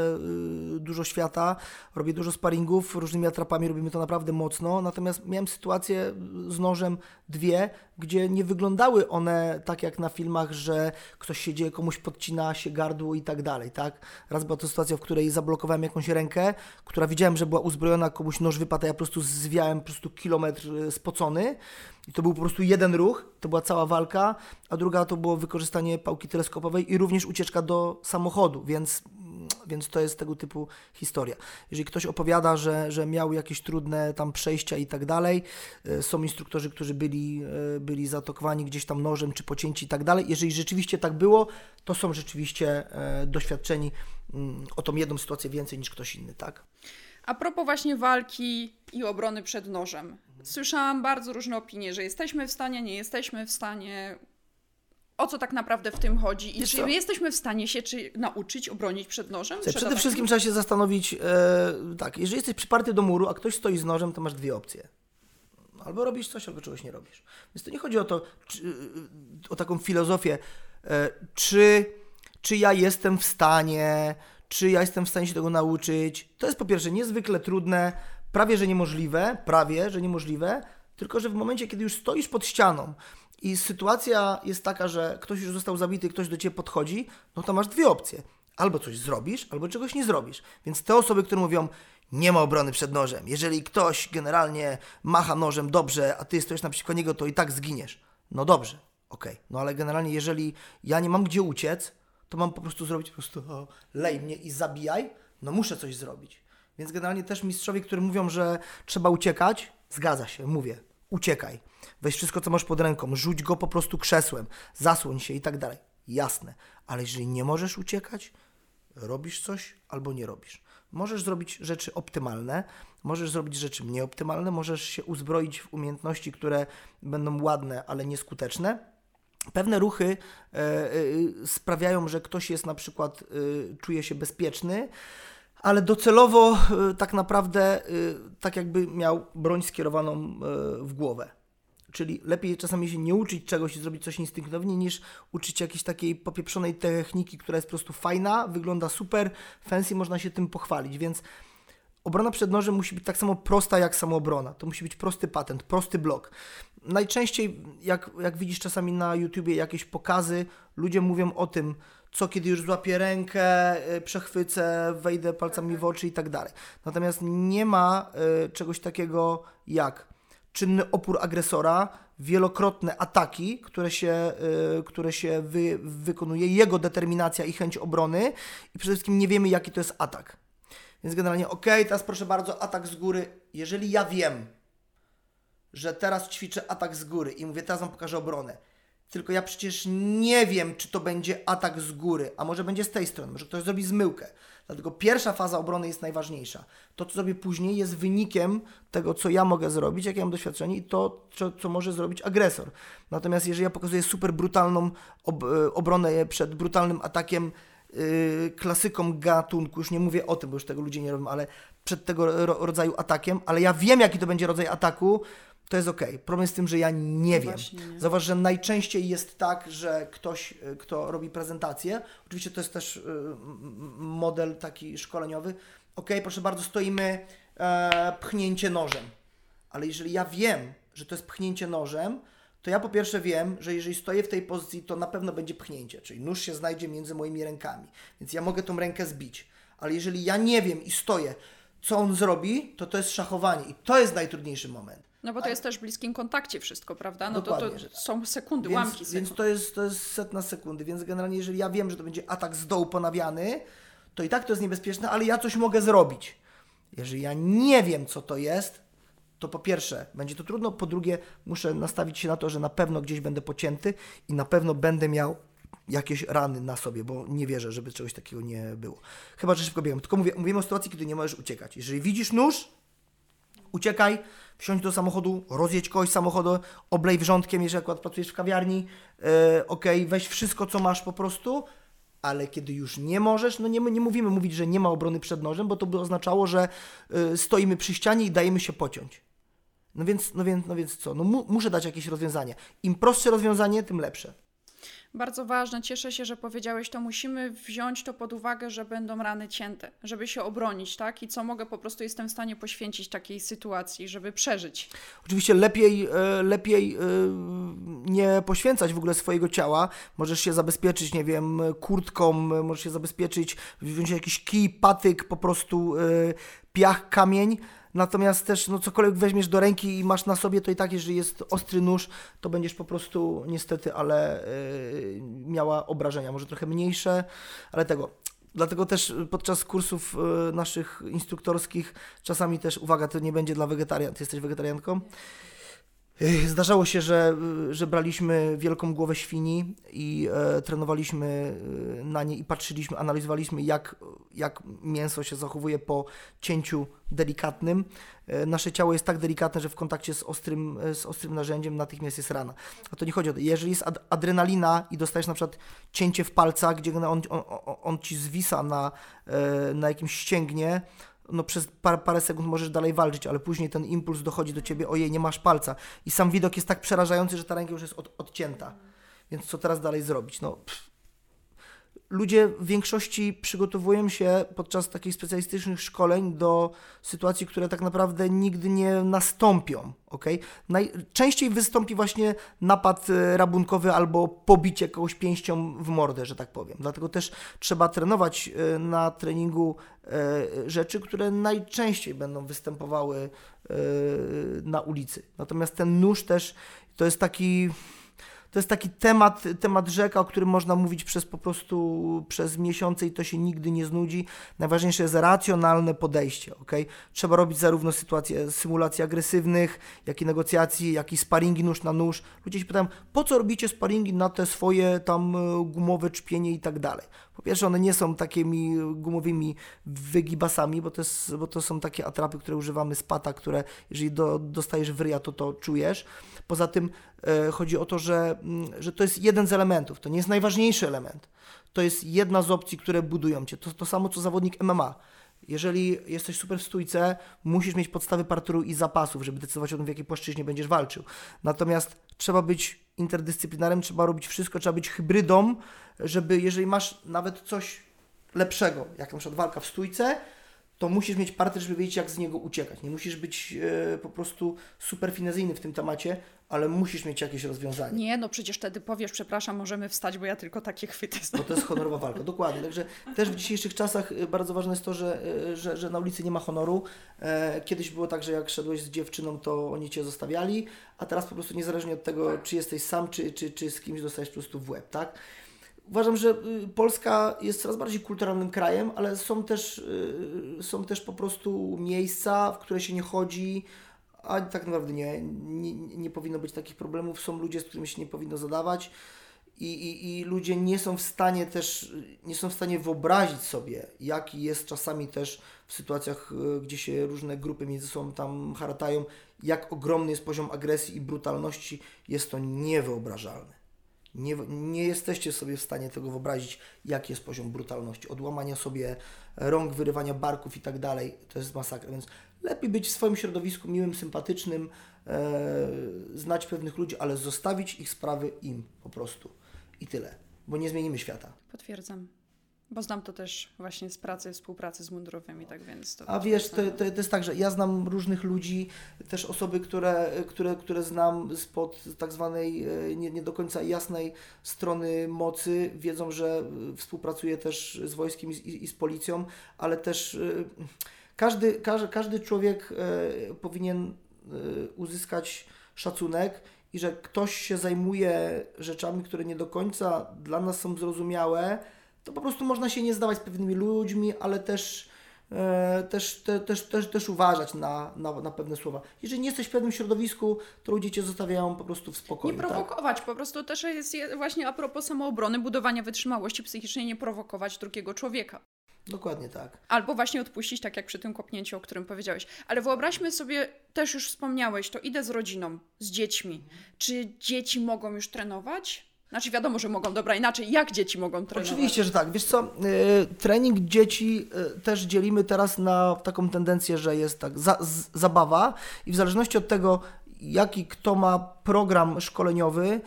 y, dużo świata, robię dużo sparingów, różnymi atrapami robimy to naprawdę mocno, natomiast miałem sytuację z nożem dwie, gdzie nie wyglądały one tak jak na filmach, że ktoś się dzieje, komuś podcina się gardło i tak dalej, tak? Raz była to sytuacja, w której zablokowałem jakąś rękę, która widziałem, że była uzbrojona, komuś noż wypadł, ja po prostu zwiałem po prostu kilometr y, spocony i to był po prostu jeden ruch, to była cała walka, a druga to było wykorzystanie pałki teleskopowej i również ucieczka do samochodu, więc więc to jest tego typu historia. Jeżeli ktoś opowiada, że, że miał jakieś trudne tam przejścia i tak dalej, e, są instruktorzy, którzy byli, e, byli zatokowani gdzieś tam nożem czy pocięci i tak dalej. Jeżeli rzeczywiście tak było, to są rzeczywiście e, doświadczeni mm, o tą jedną sytuację więcej niż ktoś inny, tak? A propos właśnie walki i obrony przed nożem. Słyszałam bardzo różne opinie, że jesteśmy w stanie, nie jesteśmy w stanie o co tak naprawdę w tym chodzi i Wiesz czy co? jesteśmy w stanie się czy nauczyć obronić przed nożem? Przed przede wszystkim trzeba się zastanowić, e, tak, jeżeli jesteś przyparty do muru, a ktoś stoi z nożem, to masz dwie opcje. Albo robisz coś, albo czegoś nie robisz. Więc to nie chodzi o to, czy, o taką filozofię, e, czy, czy ja jestem w stanie, czy ja jestem w stanie się tego nauczyć. To jest po pierwsze niezwykle trudne, prawie że niemożliwe, prawie że niemożliwe, tylko że w momencie, kiedy już stoisz pod ścianą i sytuacja jest taka, że ktoś już został zabity, ktoś do ciebie podchodzi, no to masz dwie opcje. Albo coś zrobisz, albo czegoś nie zrobisz. Więc te osoby, które mówią, nie ma obrony przed nożem. Jeżeli ktoś generalnie macha nożem dobrze, a ty stoisz naprzeciwko niego, to i tak zginiesz. No dobrze, okej. Okay. No ale generalnie, jeżeli ja nie mam gdzie uciec, to mam po prostu zrobić po prostu o, lej mnie i zabijaj, no muszę coś zrobić. Więc generalnie też mistrzowie, którzy mówią, że trzeba uciekać, zgadza się, mówię, uciekaj. Weź wszystko, co masz pod ręką, rzuć go po prostu krzesłem, zasłoń się i tak dalej. Jasne, ale jeżeli nie możesz uciekać, robisz coś albo nie robisz. Możesz zrobić rzeczy optymalne, możesz zrobić rzeczy nieoptymalne, możesz się uzbroić w umiejętności, które będą ładne, ale nieskuteczne. Pewne ruchy e, e, sprawiają, że ktoś jest na przykład, e, czuje się bezpieczny, ale docelowo tak naprawdę tak jakby miał broń skierowaną w głowę. Czyli lepiej czasami się nie uczyć czegoś i zrobić coś instynktownie, niż uczyć jakiejś takiej popieprzonej techniki, która jest po prostu fajna, wygląda super, fancy, można się tym pochwalić, więc obrona przed nożem musi być tak samo prosta jak samoobrona. To musi być prosty patent, prosty blok. Najczęściej, jak, jak widzisz czasami na YouTubie jakieś pokazy, ludzie mówią o tym, co kiedy już złapię rękę, y, przechwycę, wejdę palcami w oczy i tak dalej. Natomiast nie ma y, czegoś takiego jak czynny opór agresora, wielokrotne ataki, które się, y, które się wy, wykonuje, jego determinacja i chęć obrony i przede wszystkim nie wiemy, jaki to jest atak. Więc generalnie, ok, teraz proszę bardzo, atak z góry. Jeżeli ja wiem, że teraz ćwiczę atak z góry i mówię, teraz wam pokażę obronę, tylko ja przecież nie wiem, czy to będzie atak z góry, a może będzie z tej strony, może ktoś zrobi zmyłkę. Dlatego pierwsza faza obrony jest najważniejsza. To, co zrobię później, jest wynikiem tego, co ja mogę zrobić, jakie mam doświadczenie i to, co, co może zrobić agresor. Natomiast jeżeli ja pokazuję super brutalną ob e, obronę przed brutalnym atakiem, yy, klasyką gatunku, już nie mówię o tym, bo już tego ludzie nie robią, ale przed tego ro rodzaju atakiem, ale ja wiem, jaki to będzie rodzaj ataku, to jest ok. Problem jest z tym, że ja nie no wiem. nie. Zauważ, że najczęściej jest tak, że ktoś, y, kto robi prezentację, oczywiście to jest też y, model taki szkoleniowy, ok, proszę bardzo, stoimy e, pchnięcie nożem. Ale jeżeli ja wiem, że to jest pchnięcie nożem, to ja po pierwsze wiem, że jeżeli stoję w tej pozycji, to na pewno będzie pchnięcie, czyli nóż się znajdzie między moimi rękami, więc ja mogę tą rękę zbić. Ale jeżeli ja nie wiem i stoję, co on zrobi, to to jest szachowanie i to jest najtrudniejszy moment No bo to jest też w bliskim kontakcie wszystko, prawda? No to, Dokładnie, to tak. są sekundy, Więc, łamki sekund. więc to, jest, to jest setna sekundy, więc generalnie jeżeli ja wiem, że to będzie atak z dołu ponawiany, to i tak to jest niebezpieczne, ale ja coś mogę zrobić. Jeżeli ja nie wiem, co to jest, to po pierwsze będzie to trudno, po drugie muszę nastawić się na to, że na pewno gdzieś będę pocięty i na pewno będę miał jakieś rany na sobie, bo nie wierzę, żeby czegoś takiego nie było. Chyba, że szybko biegam. Tylko mówię, mówimy o sytuacji, kiedy nie możesz uciekać. Jeżeli widzisz nóż, uciekaj, wsiądź do samochodu, rozjedź kogoś samochodu, oblej wrzątkiem, jeżeli akurat pracujesz w kawiarni, e, okej, weź wszystko, co masz po prostu, ale kiedy już nie możesz, no nie, nie mówimy mówić, że nie ma obrony przed nożem, bo to by oznaczało, że e, stoimy przy ścianie i dajemy się pociąć. No więc, no więc, no więc co? No mu, muszę dać jakieś rozwiązanie. Im prostsze rozwiązanie, tym lepsze. Bardzo ważne, cieszę się, że powiedziałeś to. Musimy wziąć to pod uwagę, że będą rany cięte, żeby się obronić, tak? I co mogę, po prostu jestem w stanie poświęcić takiej sytuacji, żeby przeżyć. Oczywiście lepiej, e, lepiej e, nie poświęcać w ogóle swojego ciała. Możesz się zabezpieczyć, nie wiem, kurtką, możesz się zabezpieczyć, wziąć jakiś kij, patyk, po prostu e, piach, kamień. Natomiast też, no cokolwiek weźmiesz do ręki i masz na sobie, to i tak, jeżeli jest ostry nóż, to będziesz po prostu niestety, ale yy, miała obrażenia, może trochę mniejsze, ale tego. Dlatego też podczas kursów yy, naszych instruktorskich czasami też, uwaga, to nie będzie dla wegetarian. Ty jesteś wegetarianką? Zdarzało się, że, że braliśmy wielką głowę świni i e, trenowaliśmy e, na nie i patrzyliśmy, analizowaliśmy, jak, jak mięso się zachowuje po cięciu delikatnym. E, nasze ciało jest tak delikatne, że w kontakcie z ostrym, e, z ostrym narzędziem natychmiast jest rana. A to nie chodzi o to. Jeżeli jest ad adrenalina i dostajesz na przykład cięcie w palcach, gdzie on, on, on ci zwisa na, e, na jakimś ścięgnie, no przez parę, parę sekund możesz dalej walczyć, ale później ten impuls dochodzi do ciebie, ojej, nie masz palca. I sam widok jest tak przerażający, że ta ręka już jest od, odcięta. Więc co teraz dalej zrobić? No, pff. Ludzie w większości przygotowują się podczas takich specjalistycznych szkoleń do sytuacji, które tak naprawdę nigdy nie nastąpią. Okay? Najczęściej wystąpi właśnie napad e, rabunkowy albo pobicie kogoś pięścią w mordę, że tak powiem. Dlatego też trzeba trenować e, na treningu e, rzeczy, które najczęściej będą występowały na ulicy. Natomiast ten nóż też to jest taki to jest taki temat, temat rzeka, o którym można mówić przez po prostu przez miesiące i to się nigdy nie znudzi. Najważniejsze jest racjonalne podejście, ok? Trzeba robić zarówno sytuacje, symulacji agresywnych, jak i negocjacji, jak i sparingi nóż na nóż. Ludzie się pytają, po co robicie sparingi na te swoje tam e, gumowe czpienie i tak dalej. Po pierwsze, one nie są takimi gumowymi wygibasami, bo to, jest, bo to są takie atrapy, które używamy z pata, które jeżeli do, dostajesz w ryja, to to czujesz. Poza tym e, chodzi o to, że, mm, że to jest jeden z elementów, to nie jest najważniejszy element. To jest jedna z opcji, które budują cię. To to samo co zawodnik MMA. Jeżeli jesteś super w stójce, musisz mieć podstawy parteru i zapasów, żeby decydować o tym, w jakiej płaszczyźnie będziesz walczył. Natomiast trzeba być interdyscyplinarem, trzeba robić wszystko, trzeba być hybrydą, żeby jeżeli masz nawet coś lepszego, jak na przykład walka w stójce, to musisz mieć parter, żeby wiedzieć, jak z niego uciekać. Nie musisz być e, po prostu super finezyjny w tym temacie, ale musisz mieć jakieś rozwiązanie. Nie, no przecież wtedy powiesz, przepraszam, możemy wstać, bo ja tylko takie chwyty znam. Bo to jest honorowa walka, dokładnie. Także też w dzisiejszych czasach e, bardzo ważne jest to, że, e, że, że na ulicy nie ma honoru. E, Kiedyś było tak, że jak szedłeś z dziewczyną, to oni Cię zostawiali, a teraz po prostu niezależnie od tego, czy jesteś sam, czy, czy, czy z kimś dostajesz po prostu w łeb, tak? Uważam, że y, Polska jest coraz bardziej kulturalnym krajem, ale są też, y, są też po prostu miejsca, w które się nie chodzi, a tak naprawdę nie, nie, nie powinno być takich problemów. Są ludzie, z którymi się nie powinno zadawać i, i, i ludzie nie są w stanie też, nie są w stanie wyobrazić sobie, jaki jest czasami też w sytuacjach, y, gdzie się różne grupy między sobą tam haratają, jak ogromny jest poziom agresji i brutalności, jest to niewyobrażalne. Nie, nie jesteście sobie w stanie tego wyobrazić, jaki jest poziom brutalności. Odłamania sobie rąk, wyrywania barków i tak dalej. To jest masakra. Więc lepiej być w swoim środowisku miłym, sympatycznym, e, znać pewnych ludzi, ale zostawić ich sprawy im po prostu. I tyle. Bo nie zmienimy świata. Potwierdzam. Bo znam to też właśnie z pracy, współpracy z mundurowymi, tak więc to... A wiesz, to, to, to jest tak, że ja znam różnych ludzi, też osoby, które, które, które znam spod tak zwanej e, nie, nie do końca jasnej strony mocy, wiedzą, że współpracuję też z wojskiem i, i, z policją, ale też e, każdy, każdy, każdy człowiek e, powinien uzyskać szacunek i że ktoś się zajmuje rzeczami, które nie do końca dla nas są zrozumiałe, to po prostu można się nie zdawać z pewnymi ludźmi, ale też, e, też, te, też, też, też uważać na, na, na pewne słowa. Jeżeli nie jesteś w pewnym środowisku, to ludzie cię zostawiają po prostu w spokoju. Nie tak? prowokować, po prostu też jest je- właśnie a propos samoobrony, budowania wytrzymałości psychicznej, nie prowokować drugiego człowieka. Dokładnie tak. Albo właśnie odpuścić, tak jak przy tym kopnięciu, o którym powiedziałeś. Ale wyobraźmy sobie, też już wspomniałeś, to idę z rodziną, z dziećmi. Czy dzieci mogą już trenować? Znaczy wiadomo, że mogą, dobra, inaczej, jak dzieci mogą trenować? Oczywiście, że tak. Wiesz co, y, trening dzieci y, też dzielimy teraz na taką tendencję, że jest tak za, z, zabawa i w zależności od tego, jaki kto ma program szkoleniowy,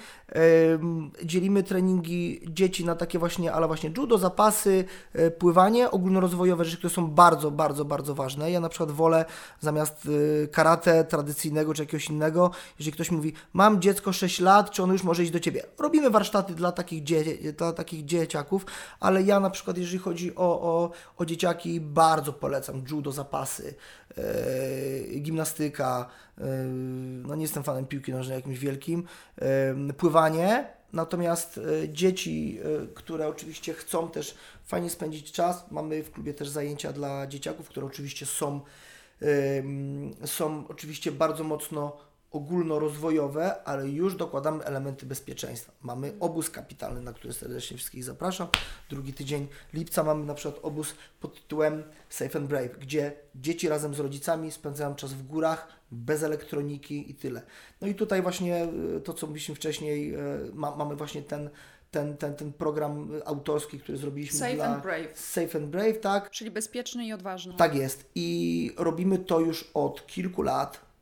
dzielimy treningi dzieci na takie właśnie, ale właśnie judo, zapasy, y, pływanie, ogólnorozwojowe rzeczy, które są bardzo, bardzo, bardzo ważne. Ja na przykład wolę zamiast y, karate tradycyjnego czy jakiegoś innego, jeżeli ktoś mówi, mam dziecko 6 lat, czy on już może iść do ciebie? Robimy warsztaty dla takich, dzie- dla takich dzieciaków, ale ja na przykład, jeżeli chodzi o, o, o dzieciaki, bardzo polecam judo, zapasy, e, gimnastyka, e, no nie jestem fanem piłki nożnej jakimś wielkim, pływanie, natomiast e, dzieci, e, które oczywiście chcą też fajnie spędzić czas, mamy w klubie też zajęcia dla dzieciaków, które oczywiście są, są oczywiście bardzo mocno ogólnorozwojowe, ale już dokładamy elementy bezpieczeństwa. Mamy obóz kapitalny, na który serdecznie wszystkich zapraszam. Drugi tydzień lipca mamy na przykład obóz pod tytułem Safe and Brave, gdzie dzieci razem z rodzicami spędzają czas w górach, bez elektroniki i tyle. No i tutaj właśnie y, to, co mówiliśmy wcześniej, y, ma, mamy właśnie ten, ten, ten, ten program autorski, który zrobiliśmy Safe dla... and brave. Safe and Brave, tak. Czyli bezpieczny i odważny. Tak jest. I robimy to już od kilku lat.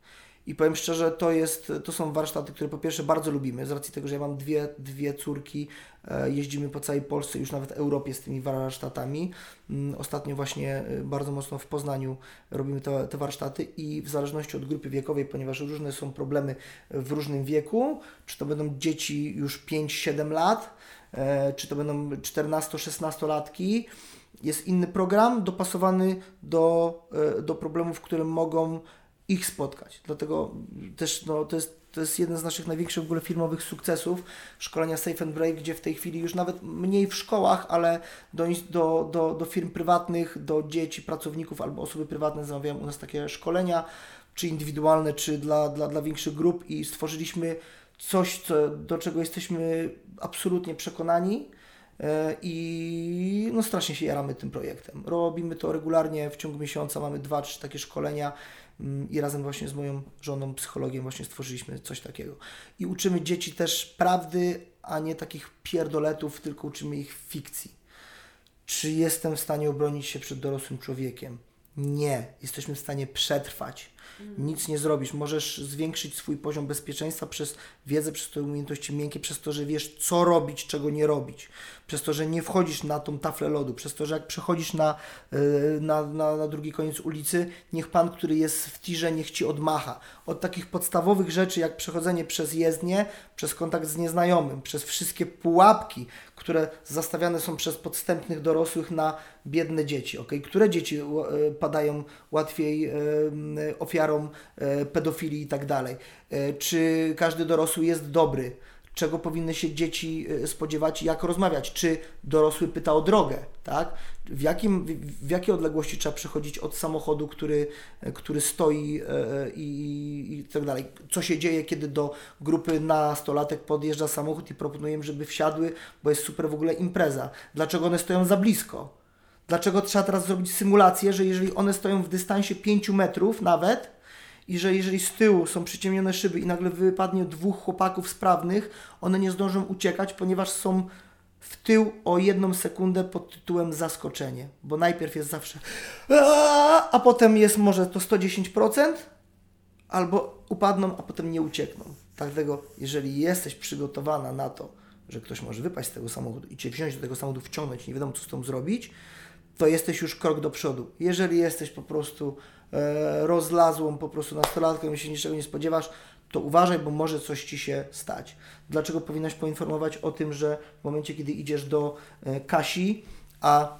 I powiem szczerze, to, jest, to są warsztaty, które po pierwsze bardzo lubimy, z racji tego, że ja mam dwie, dwie córki, e, jeździmy po całej Polsce, już nawet Europie z tymi warsztatami. Mm, Ostatnio właśnie e, bardzo mocno w Poznaniu robimy te, te warsztaty i w zależności od grupy wiekowej, ponieważ różne są problemy w różnym wieku, czy to będą dzieci już 5-7 lat, e, czy to będą 14-16 latki, jest inny program dopasowany do, do problemów, które mogą ich spotkać. Dlatego też no, to, jest, to jest jeden z naszych największych w ogóle firmowych sukcesów szkolenia Safe and Break, gdzie w tej chwili już nawet mniej w szkołach, ale do, do, do, do firm prywatnych, do dzieci, pracowników albo osoby prywatne zamawiają u nas takie szkolenia, czy indywidualne, czy dla, dla, dla większych grup i stworzyliśmy coś, co, do czego jesteśmy absolutnie przekonani. E, I no strasznie się jaramy tym projektem. Robimy to regularnie w ciągu miesiąca, mamy dwa, trzy takie szkolenia i razem właśnie z moją żoną, psychologiem właśnie stworzyliśmy coś takiego. I uczymy dzieci też prawdy, a nie takich pierdoletów, tylko uczymy ich fikcji. Czy jestem w stanie obronić się przed dorosłym człowiekiem? Nie. Jesteśmy w stanie przetrwać. Nic nie zrobisz. Możesz zwiększyć swój poziom bezpieczeństwa przez wiedzę, przez te umiejętności miękkie, przez to, że wiesz, co robić, czego nie robić. Przez to, że nie wchodzisz na tą taflę lodu. Przez to, że jak przechodzisz na, yy, na, na, na drugi koniec ulicy, niech pan, który jest w tirze, niech ci odmacha. Od takich podstawowych rzeczy, jak przechodzenie przez jezdnię, przez kontakt z nieznajomym, przez wszystkie pułapki, które zastawiane są przez podstępnych dorosłych na biedne dzieci. Okay? Które dzieci e, padają łatwiej e, ofiarą e, pedofilii i tak dalej? Czy każdy dorosły jest dobry? Czego powinny się dzieci e, spodziewać jak rozmawiać? Czy dorosły pyta o drogę? Tak? W, jakim, w jakiej odległości trzeba przechodzić od samochodu, który, e, który stoi e, i, i tak dalej? Co się dzieje, kiedy do grupy nastolatek podjeżdża samochód i proponujemy, żeby wsiadły, bo jest super w ogóle impreza? Dlaczego one stoją za blisko? Dlaczego trzeba teraz zrobić symulację, że jeżeli one stoją w dystansie 5 metrów nawet i że jeżeli z tyłu są przyciemnione szyby i nagle wypadnie dwóch chłopaków sprawnych, one nie zdążą uciekać, ponieważ są w tył o jedną sekundę pod tytułem zaskoczenie, bo najpierw jest zawsze a potem jest może to 110%, albo upadną, a potem nie uciekną. Dlatego, jeżeli jesteś przygotowana na to, że ktoś może wypaść z tego samochodu i cię wziąć do tego samochodu, wciągnąć, nie wiadomo co z tą zrobić, to jesteś już krok do przodu. Jeżeli jesteś po prostu rozlazłą po prostu nastolatką i się niczego nie spodziewasz, to uważaj, bo może coś Ci się stać. Dlaczego powinnaś poinformować o tym, że w momencie, kiedy idziesz do e, Kasi, a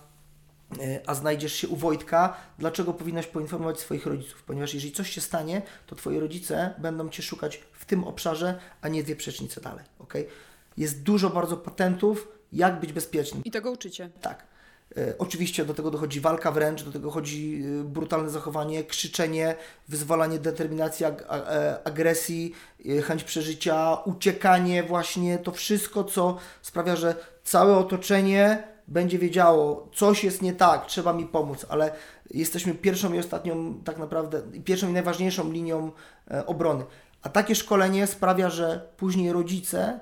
e, a znajdziesz się u Wojtka, dlaczego powinnaś poinformować swoich rodziców? Ponieważ jeżeli coś się stanie, to twoi rodzice będą cię szukać w tym obszarze, a nie dwie przecznice dalej. ok? Jest dużo bardzo patentów, jak być bezpiecznym. I tego uczycie. Tak. E, Oczywiście do tego dochodzi walka wręcz, do tego dochodzi e, brutalne zachowanie, krzyczenie, wyzwalanie determinacji, e, agresji, chęć przeżycia, uciekanie, właśnie to wszystko, co sprawia, że całe otoczenie będzie wiedziało, coś jest nie tak, trzeba mi pomóc, ale jesteśmy pierwszą i ostatnią, tak naprawdę, pierwszą i najważniejszą linią obrony. A takie szkolenie sprawia, że później rodzice,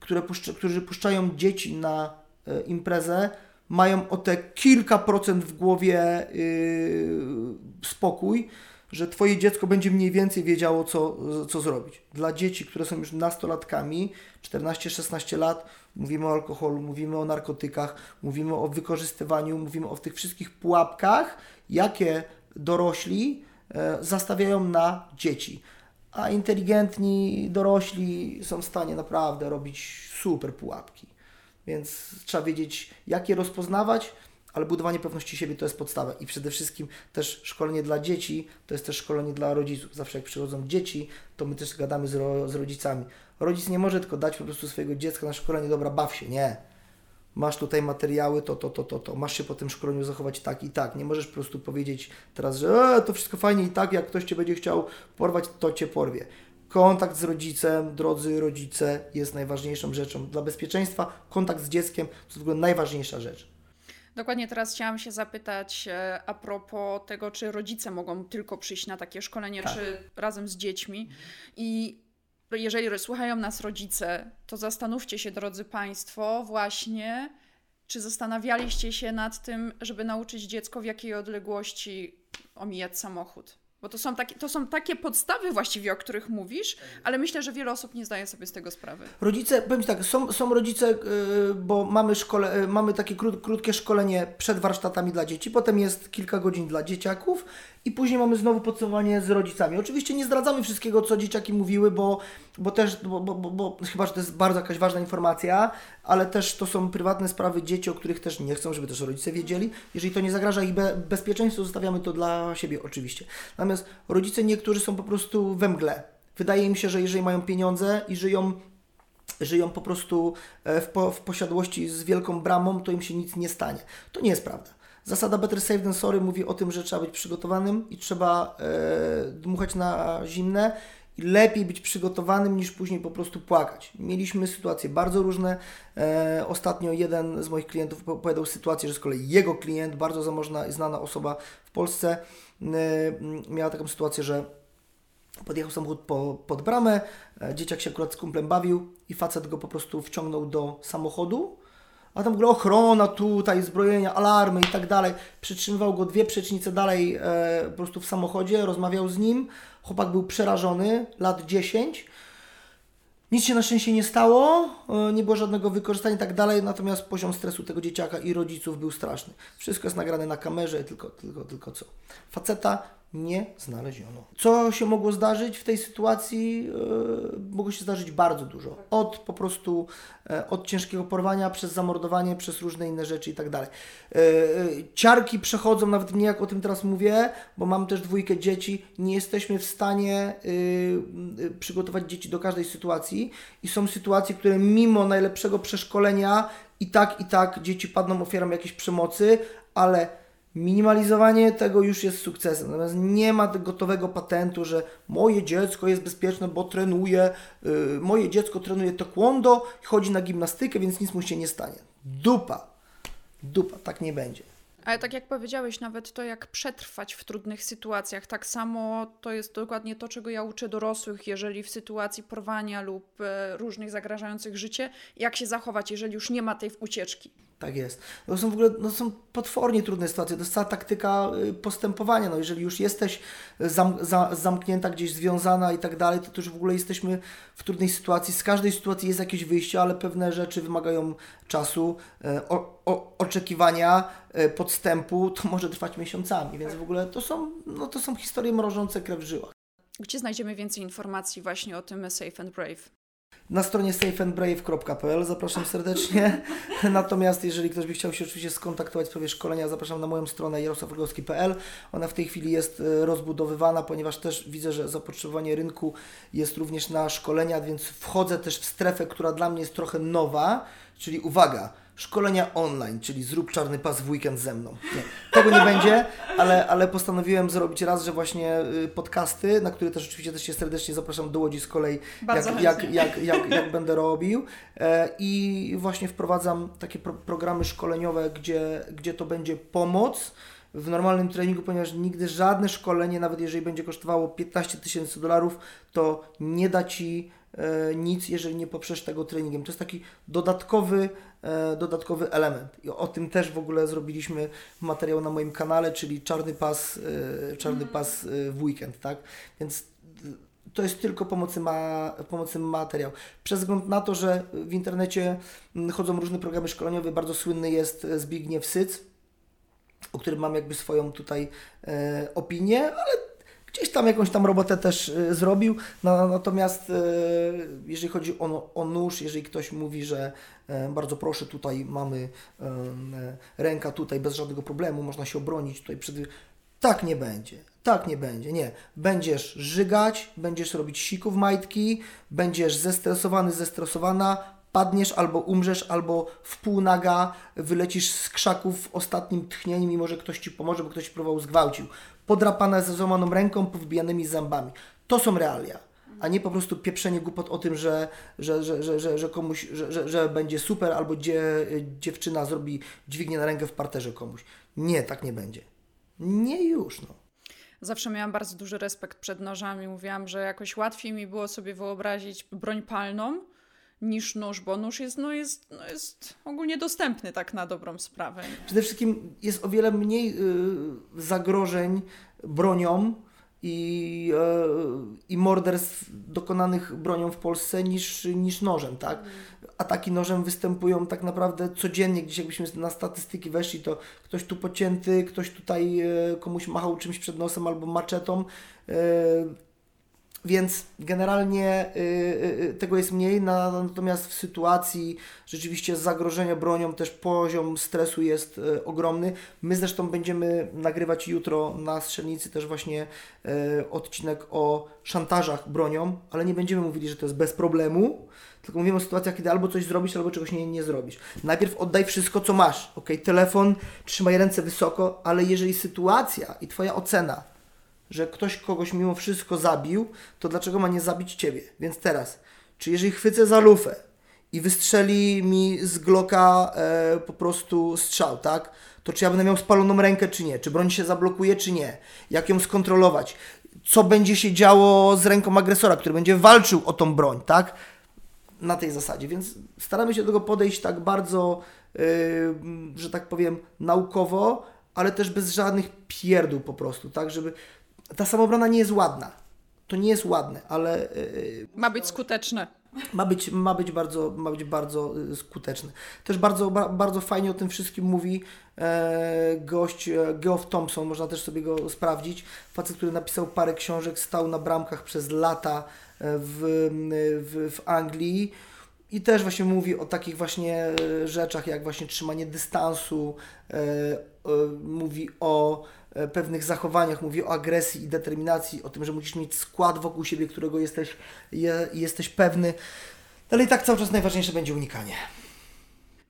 które puszcza, którzy puszczają dzieci na imprezę, mają o te kilka procent w głowie yy, spokój, że Twoje dziecko będzie mniej więcej wiedziało, co, co zrobić. Dla dzieci, które są już nastolatkami, 14-16 lat, mówimy o alkoholu, mówimy o narkotykach, mówimy o wykorzystywaniu, mówimy o tych wszystkich pułapkach, jakie dorośli e, zastawiają na dzieci. A inteligentni dorośli są w stanie naprawdę robić super pułapki. Więc trzeba wiedzieć, jak je rozpoznawać, ale budowanie pewności siebie to jest podstawa. I przede wszystkim też szkolenie dla dzieci to jest też szkolenie dla rodziców. Zawsze jak przychodzą dzieci, to my też gadamy z, ro, z rodzicami. Rodzic nie może tylko dać po prostu swojego dziecka na szkolenie, dobra, baw się. Nie. Masz tutaj materiały, to, to, to, to, to. Masz się po tym szkoleniu zachować tak i tak. Nie możesz po prostu powiedzieć teraz, że e, to wszystko fajnie i tak, jak ktoś Cię będzie chciał porwać, to Cię porwie. Kontakt z rodzicem, drodzy rodzice, jest najważniejszą rzeczą. Dla bezpieczeństwa kontakt z dzieckiem to w ogóle najważniejsza rzecz. Dokładnie teraz chciałam się zapytać e, a propos tego, czy rodzice mogą tylko przyjść na takie szkolenie, Tak. czy razem z dziećmi. I jeżeli słuchają nas rodzice, to zastanówcie się, drodzy Państwo, właśnie, czy zastanawialiście się nad tym, żeby nauczyć dziecko, w jakiej odległości omijać samochód. Bo to są, takie, to są takie podstawy właściwie, o których mówisz, ale myślę, że wiele osób nie zdaje sobie z tego sprawy. Rodzice, powiem Ci tak, są, są rodzice, yy, bo mamy, szkole, yy, mamy takie krót, krótkie szkolenie przed warsztatami dla dzieci, potem jest kilka godzin dla dzieciaków i później mamy znowu podsumowanie z rodzicami. Oczywiście nie zdradzamy wszystkiego, co dzieciaki mówiły, bo, bo też, bo, bo, bo, chyba, że to jest bardzo jakaś ważna informacja, ale też to są prywatne sprawy dzieci, o których też nie chcą, żeby też rodzice wiedzieli. Jeżeli to nie zagraża ich be, bezpieczeństwu, zostawiamy to dla siebie oczywiście. Natomiast rodzice niektórzy są po prostu we mgle. Wydaje mi się, że jeżeli mają pieniądze i żyją żyją po prostu e, w, po, w posiadłości z wielką bramą, to im się nic nie stanie. To nie jest prawda. Zasada better safe than sorry mówi o tym, że trzeba być przygotowanym i trzeba e, dmuchać na zimne i lepiej być przygotowanym niż później po prostu płakać. Mieliśmy sytuacje bardzo różne. E, ostatnio jeden z moich klientów opowiadał sytuację, że z kolei jego klient, bardzo zamożna i znana osoba w Polsce, e, miała taką sytuację, że Podjechał samochód po, pod bramę, e, dzieciak się akurat z kumplem bawił i facet go po prostu wciągnął do samochodu, a tam w ogóle ochrona tutaj, zbrojenia, alarmy i tak dalej. Przytrzymywał go dwie przecznice dalej e, po prostu w samochodzie, rozmawiał z nim. Chłopak był przerażony, lat 10. Nic się na szczęście nie stało, e, nie było żadnego wykorzystania i tak dalej, natomiast poziom stresu tego dzieciaka i rodziców był straszny. Wszystko jest nagrane na kamerze, tylko, tylko, tylko co? Faceta nie znaleziono. Co się mogło zdarzyć w tej sytuacji? Yy, mogło się zdarzyć bardzo dużo. Od po prostu e, od ciężkiego porwania, przez zamordowanie, przez różne inne rzeczy i tak dalej. E, e, Ciarki przechodzą, nawet mnie jak o tym teraz mówię, bo mam też dwójkę dzieci, nie jesteśmy w stanie przygotować dzieci do każdej sytuacji i są sytuacje, które mimo najlepszego przeszkolenia i tak, i tak dzieci padną ofiarą jakiejś przemocy, ale minimalizowanie tego już jest sukcesem. Natomiast nie ma gotowego patentu, że moje dziecko jest bezpieczne, bo trenuje, y, moje dziecko trenuje taekwondo, chodzi na gimnastykę, więc nic mu się nie stanie. Dupa. Dupa, tak nie będzie. Ale tak jak powiedziałeś, nawet to, jak przetrwać w trudnych sytuacjach, tak samo to jest dokładnie to, czego ja uczę dorosłych, jeżeli w sytuacji porwania lub e, różnych zagrażających życie, jak się zachować, jeżeli już nie ma tej ucieczki. Tak jest. To są w ogóle no, są potwornie trudne sytuacje. To jest cała taktyka y, postępowania. No, jeżeli już jesteś zam, za, zamknięta, gdzieś związana i tak dalej, to, już w ogóle jesteśmy w trudnej sytuacji. Z każdej sytuacji jest jakieś wyjście, ale pewne rzeczy wymagają czasu, e, o, o, oczekiwania, podstępu. To może trwać miesiącami, więc w ogóle to są, no, to są historie mrożące krew w żyłach. Gdzie znajdziemy więcej informacji właśnie o tym Safe and Brave? Na stronie safeandbrave.pl zapraszam serdecznie. Natomiast jeżeli ktoś by chciał się oczywiście skontaktować w sprawie szkolenia, zapraszam na moją stronę jarosławrogowski.pl. Ona w tej chwili jest e, rozbudowywana, ponieważ też widzę, że zapotrzebowanie rynku jest również na szkolenia, więc wchodzę też w strefę, która dla mnie jest trochę nowa, czyli uwaga, szkolenia online, czyli zrób czarny pas w weekend ze mną. Nie, tego nie będzie, ale, ale postanowiłem zrobić raz, że właśnie y, podcasty, na które też oczywiście też się serdecznie zapraszam do Łodzi z kolei, jak, jak, jak, jak, jak będę robił. E, I właśnie wprowadzam takie pro, programy szkoleniowe, gdzie, gdzie to będzie pomoc w normalnym treningu, ponieważ nigdy żadne szkolenie, nawet jeżeli będzie kosztowało 15 tysięcy dolarów, to nie da Ci nic, jeżeli nie poprzesz tego treningiem. To jest taki dodatkowy, e, dodatkowy element. I o tym też w ogóle zrobiliśmy materiał na moim kanale, czyli czarny pas, e, czarny pas e, w weekend, tak? Więc to jest tylko pomocy, ma, pomocy materiał. Przez wzgląd na to, że w internecie chodzą różne programy szkoleniowe, bardzo słynny jest Zbigniew Syc, o którym mam jakby swoją tutaj e, opinię, ale gdzieś tam jakąś tam robotę też e, zrobił. No, natomiast e, jeżeli chodzi o, o nóż, jeżeli ktoś mówi, że e, bardzo proszę, tutaj mamy e, ręka tutaj bez żadnego problemu, można się obronić tutaj przed... Tak nie będzie. Tak nie będzie, nie. Będziesz żygać, będziesz robić sików majtki, będziesz zestresowany, zestresowana, padniesz albo umrzesz, albo w pół naga wylecisz z krzaków w ostatnim tchnieniu, mimo że ktoś Ci pomoże, bo ktoś próbował zgwałcił. Podrapana ze złamaną ręką, powbijanymi zębami. To są realia, a nie po prostu pieprzenie głupot o tym, że, że, że, że, że, że komuś, że, że, że będzie super, albo dzie, dziewczyna zrobi dźwignię na rękę w parterze komuś. Nie, tak nie będzie. Nie już, no. Zawsze miałam bardzo duży respekt przed nożami. Mówiłam, że jakoś łatwiej mi było sobie wyobrazić broń palną, niż nóż, bo nóż jest, no jest, no jest ogólnie dostępny tak na dobrą sprawę. Przede wszystkim jest o wiele mniej y, zagrożeń bronią i, y, i morderstw dokonanych bronią w Polsce niż, niż nożem, tak? Ataki nożem występują tak naprawdę codziennie, gdzieś jakbyśmy na statystyki weszli, to ktoś tu pocięty, ktoś tutaj y, komuś machał czymś przed nosem albo maczetą. Więc generalnie y, y, y, tego jest mniej, na, natomiast w sytuacji rzeczywiście zagrożenia bronią też poziom stresu jest ogromny. My zresztą będziemy nagrywać jutro na strzelnicy też właśnie odcinek o szantażach bronią, ale nie będziemy mówili, że to jest bez problemu, tylko mówimy o sytuacjach, kiedy albo coś zrobisz, albo czegoś nie, nie zrobisz. Najpierw oddaj wszystko, co masz, ok? Telefon, trzymaj ręce wysoko, ale jeżeli sytuacja i Twoja ocena że ktoś kogoś mimo wszystko zabił, to dlaczego ma nie zabić ciebie? Więc teraz, czy jeżeli chwycę za lufę i wystrzeli mi z Glocka e, po prostu strzał, tak? To czy ja będę miał spaloną rękę, czy nie? Czy broń się zablokuje, czy nie? Jak ją skontrolować? Co będzie się działo z ręką agresora, który będzie walczył o tą broń, tak? Na tej zasadzie, więc staramy się do tego podejść tak bardzo, yy, że tak powiem, naukowo, ale też bez żadnych pierdół po prostu, tak? Żeby ta samobrona nie jest ładna. To nie jest ładne, ale. Yy, ma być skuteczne. Ma być, ma być bardzo, ma być bardzo y, skuteczne. Też bardzo, ba, bardzo fajnie o tym wszystkim mówi e, gość e, Geoff Thompson, można też sobie go sprawdzić. Facet, który napisał parę książek, stał na bramkach przez lata e, w, w, w Anglii. I też właśnie mówi o takich właśnie e, rzeczach, jak właśnie trzymanie dystansu, e, e, mówi o E, pewnych zachowaniach, mówi o agresji i determinacji, o tym, że musisz mieć skład wokół siebie, którego jesteś, je, jesteś pewny. Ale i tak cały czas najważniejsze będzie unikanie.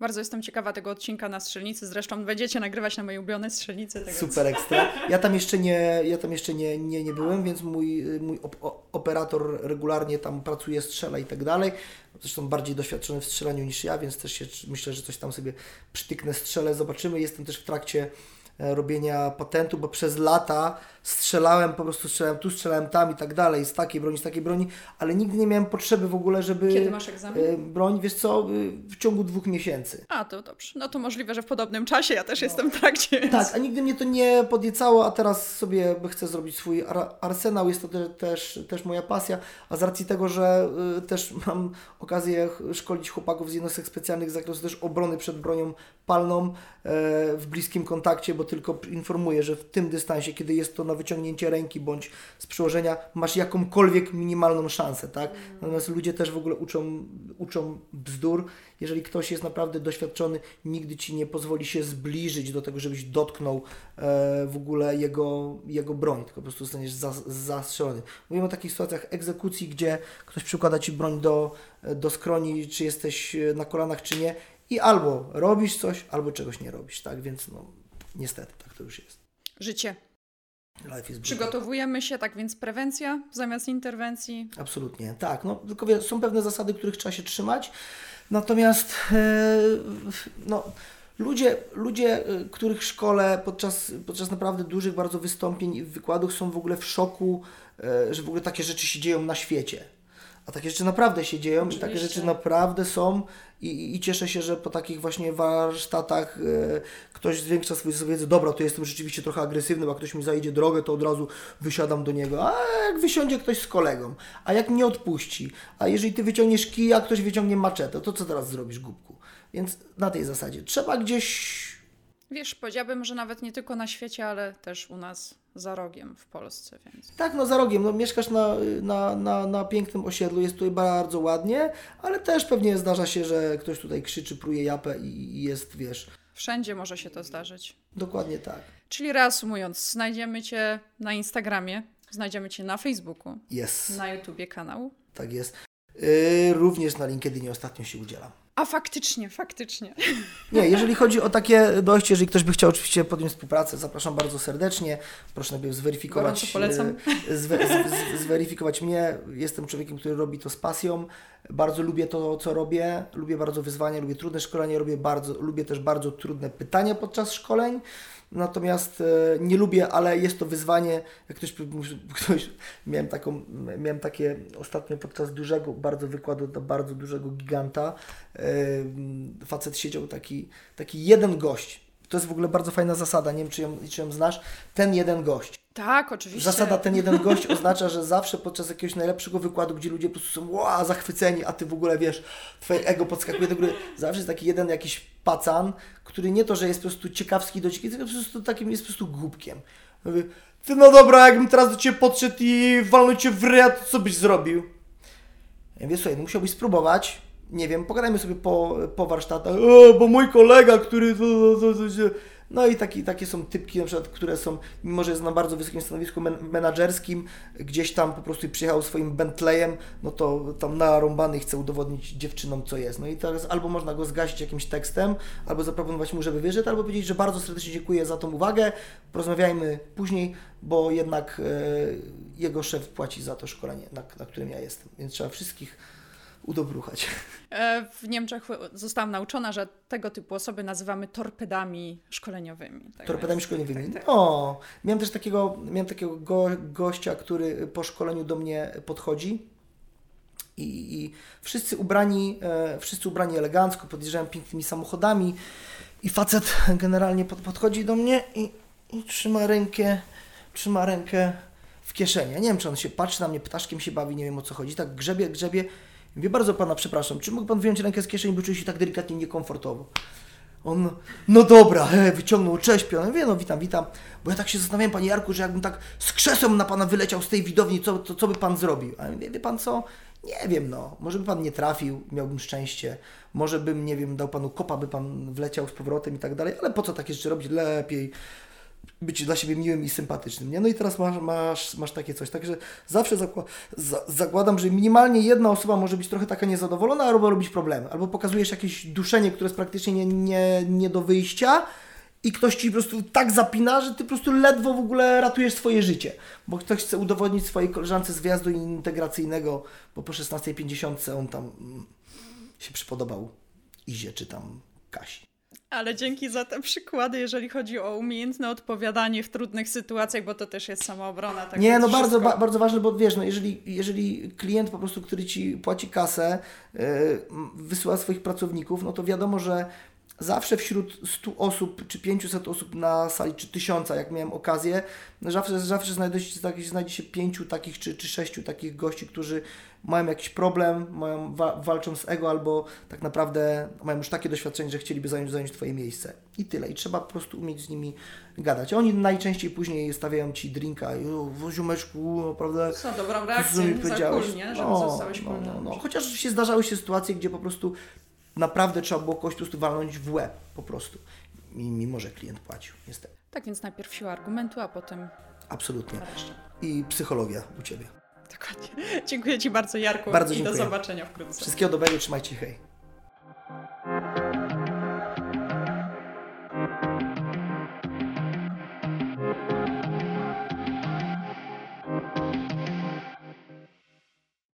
Bardzo jestem ciekawa tego odcinka na strzelnicy. Zresztą będziecie nagrywać na mojej ulubionej strzelnicy. Tak Super więc... ekstra. Ja tam jeszcze nie, ja tam jeszcze nie, nie, nie byłem, więc mój, mój op operator regularnie tam pracuje, strzela i tak dalej. Zresztą bardziej doświadczony w strzelaniu niż ja, więc też się, myślę, że coś tam sobie przytyknę, strzelę, zobaczymy. Jestem też w trakcie E, robienia patentu, bo przez lata strzelałem, po prostu strzelałem tu, strzelałem tam i tak dalej, z takiej broni, z takiej broni, ale nigdy nie miałem potrzeby w ogóle, żeby... Kiedy masz egzamin? E, broń, wiesz co, e, w ciągu dwóch miesięcy. A, to dobrze. No to możliwe, że w podobnym czasie, ja też no. jestem w trakcie. Więc... Tak, a nigdy mnie to nie podniecało, a teraz sobie chcę zrobić swój ar arsenał, jest to też, też moja pasja, a z racji tego, że y, też mam okazję szkolić chłopaków z jednostek specjalnych z zakresu też obrony przed bronią palną w bliskim kontakcie, bo tylko informuję, że w tym dystansie, kiedy jest to na na wyciągnięcie ręki bądź z przyłożenia masz jakąkolwiek minimalną szansę, tak? Natomiast ludzie też w ogóle uczą, uczą bzdur. Jeżeli ktoś jest naprawdę doświadczony, nigdy ci nie pozwoli się zbliżyć do tego, żebyś dotknął e, w ogóle jego, jego broń, tylko po prostu zostaniesz zas, zastrzelony. Mówimy o takich sytuacjach egzekucji, gdzie ktoś przykłada ci broń do, do skroni, czy jesteś e, na kolanach, czy nie i albo robisz coś, albo czegoś nie robisz, tak? Więc no, niestety, tak to już jest. Życie. Przygotowujemy się, tak więc prewencja zamiast interwencji. Absolutnie, tak. No, tylko wie, są pewne zasady, których trzeba się trzymać. Natomiast e, no, ludzie, ludzie, e, których szkole podczas, podczas naprawdę dużych bardzo wystąpień i wykładów są w ogóle w szoku, e, że w ogóle takie rzeczy się dzieją na świecie. A takie rzeczy naprawdę się dzieją i takie Oczywiście. rzeczy naprawdę są i, i- i cieszę się, że po takich właśnie warsztatach e, ktoś zwiększa swoją wiedzę. Dobra, to jestem rzeczywiście trochę agresywny, bo jak ktoś mi zajdzie drogę, to od razu wysiadam do niego. A jak wysiądzie ktoś z kolegą, a jak nie odpuści, a jeżeli ty wyciągniesz kij, a ktoś wyciągnie maczetę, to co teraz zrobisz, głupku? Więc na tej zasadzie trzeba gdzieś Wiesz, powiedziałabym, że nawet nie tylko na świecie, ale też u nas za rogiem w Polsce, więc. Tak, no za rogiem, no mieszkasz na, na, na, na pięknym osiedlu, jest tutaj bardzo ładnie, ale też pewnie zdarza się, że ktoś tutaj krzyczy, pruje japę i, i jest, wiesz, Wszędzie może się to zdarzyć. dokładnie tak. Czyli reasumując, znajdziemy Cię na Instagramie, znajdziemy Cię na Facebooku, Jest, na YouTubie kanał. tak jest. Yy, również na LinkedInie ostatnio się udzielam. A faktycznie, faktycznie. Nie, jeżeli chodzi o takie dojście, jeżeli ktoś by chciał oczywiście podjąć współpracę, zapraszam bardzo serdecznie. Proszę najpierw zweryfikować, polecam. e, zwe, z, zweryfikować mnie. Jestem człowiekiem, który robi to z pasją. Bardzo lubię to, co robię. Lubię bardzo wyzwania, lubię trudne szkolenia, lubię, bardzo, lubię też bardzo trudne pytania podczas szkoleń. Natomiast e, nie lubię, ale jest to wyzwanie. Jak ktoś, ktoś miałem, taką, miałem takie ostatnio podczas dużego bardzo wykładu dla bardzo dużego giganta. E, facet siedział taki, taki jeden gość. To jest w ogóle bardzo fajna zasada, nie wiem czy ją, czy ją znasz. Ten jeden gość. Tak, oczywiście. Zasada ten jeden gość oznacza, że zawsze podczas jakiegoś najlepszego wykładu, gdzie ludzie po prostu są wow, zachwyceni, a ty w ogóle wiesz, twoje ego podskakuje do góry, zawsze jest taki jeden jakiś pacan, który nie to, że jest po prostu ciekawski do ciebie, tylko po prostu takim jest po prostu głupkiem. Mówi, Ty no dobra, jakbym teraz do ciebie podszedł i walnął cię w ryja, to co byś zrobił? Ja mówię, słuchaj, no musiałbyś spróbować, nie wiem, pogadajmy sobie po, po warsztatach, o, bo mój kolega, który... to- to- to się-" No i taki, takie są typki, na przykład, które są, mimo że jest na bardzo wysokim stanowisku men menadżerskim, gdzieś tam po prostu przyjechał swoim Bentleyem, no to tam narąbany chce udowodnić dziewczynom, co jest. No i teraz albo można go zgasić jakimś tekstem, albo zaproponować mu, żeby wyszedł, albo powiedzieć, że bardzo serdecznie dziękuję za tą uwagę, porozmawiajmy później, bo jednak e, jego szef płaci za to szkolenie, na, na którym ja jestem. Więc trzeba wszystkich udobruchać. E, W Niemczech zostałam nauczona, że tego typu osoby nazywamy torpedami szkoleniowymi. Tak Torpedami więc- szkoleniowymi. tak, tak. No, miałem też takiego, miałem takiego go, gościa, który po szkoleniu do mnie podchodzi i, i wszyscy ubrani, e, wszyscy ubrani elegancko, podjeżdżają pięknymi samochodami i facet generalnie pod, podchodzi do mnie i, i trzyma rękę, trzyma rękę w kieszeni. Ja nie wiem, czy on się patrzy na mnie, ptaszkiem się bawi, nie wiem o co chodzi. Tak grzebie, grzebie. Mówię, bardzo pana przepraszam, czy mógł pan wyjąć rękę z kieszeni, bo czuję się tak delikatnie niekomfortowo. On, no dobra, he, wyciągnął, cześć, pion. Mówię, no witam, witam. Bo ja tak się zastanawiałem, panie Jarku, że jakbym tak z krzesłem na pana wyleciał z tej widowni, co, to, co by pan zrobił? A wie pan co? Nie wiem, no. Może by pan nie trafił, miałbym szczęście. Może bym, nie wiem, dał panu kopa, by pan wleciał z powrotem i tak dalej. Ale po co takie rzeczy robić? Lepiej być dla siebie miłym i sympatycznym, nie? No i teraz masz, masz, masz takie coś. Także zawsze zakła- za, zakładam, że minimalnie jedna osoba może być trochę taka niezadowolona, albo robić problemy. Albo pokazujesz jakieś duszenie, które jest praktycznie nie, nie, nie do wyjścia i ktoś ci po prostu tak zapina, że ty po prostu ledwo w ogóle ratujesz swoje życie. Bo ktoś chce udowodnić swojej koleżance z wyjazdu integracyjnego, bo po 16.50 on tam mm, się przypodobał Izie czy tam Kasi. Ale dzięki za te przykłady, jeżeli chodzi o umiejętne odpowiadanie w trudnych sytuacjach, bo to też jest samoobrona. Tak nie, no bardzo, ba, bardzo ważne, bo wiesz, no jeżeli, jeżeli klient po prostu, który ci płaci kasę, yy, wysyła swoich pracowników, no to wiadomo, że zawsze wśród 100 osób, czy 500 osób na sali, czy 1000, jak miałem okazję, zawsze, zawsze znajdzie, się, znajdzie się pięciu takich, czy, czy sześciu takich gości, którzy mają jakiś problem, mają, wa, walczą z ego, albo tak naprawdę mają już takie doświadczenie, że chcieliby zająć, zająć Twoje miejsce. I tyle. I trzeba po prostu umieć z nimi gadać. Oni najczęściej później stawiają Ci drinka i o, ziomeczku, naprawdę... Co, dobrą reakcję, mi za cool, nie? Że No, no, no, no. Chociaż się zdarzały się sytuacje, gdzie po prostu naprawdę trzeba było kogoś po prostu walnąć w łeb po prostu. Mi- Mimo, że klient płacił, niestety. Tak więc najpierw siła argumentu, a potem Absolutnie. I psychologia u Ciebie. Dokładnie. Dziękuję Ci bardzo, Jarku. Bardzo I do dziękuję. zobaczenia wkrótce. Wszystkiego dobrego, trzymajcie hej.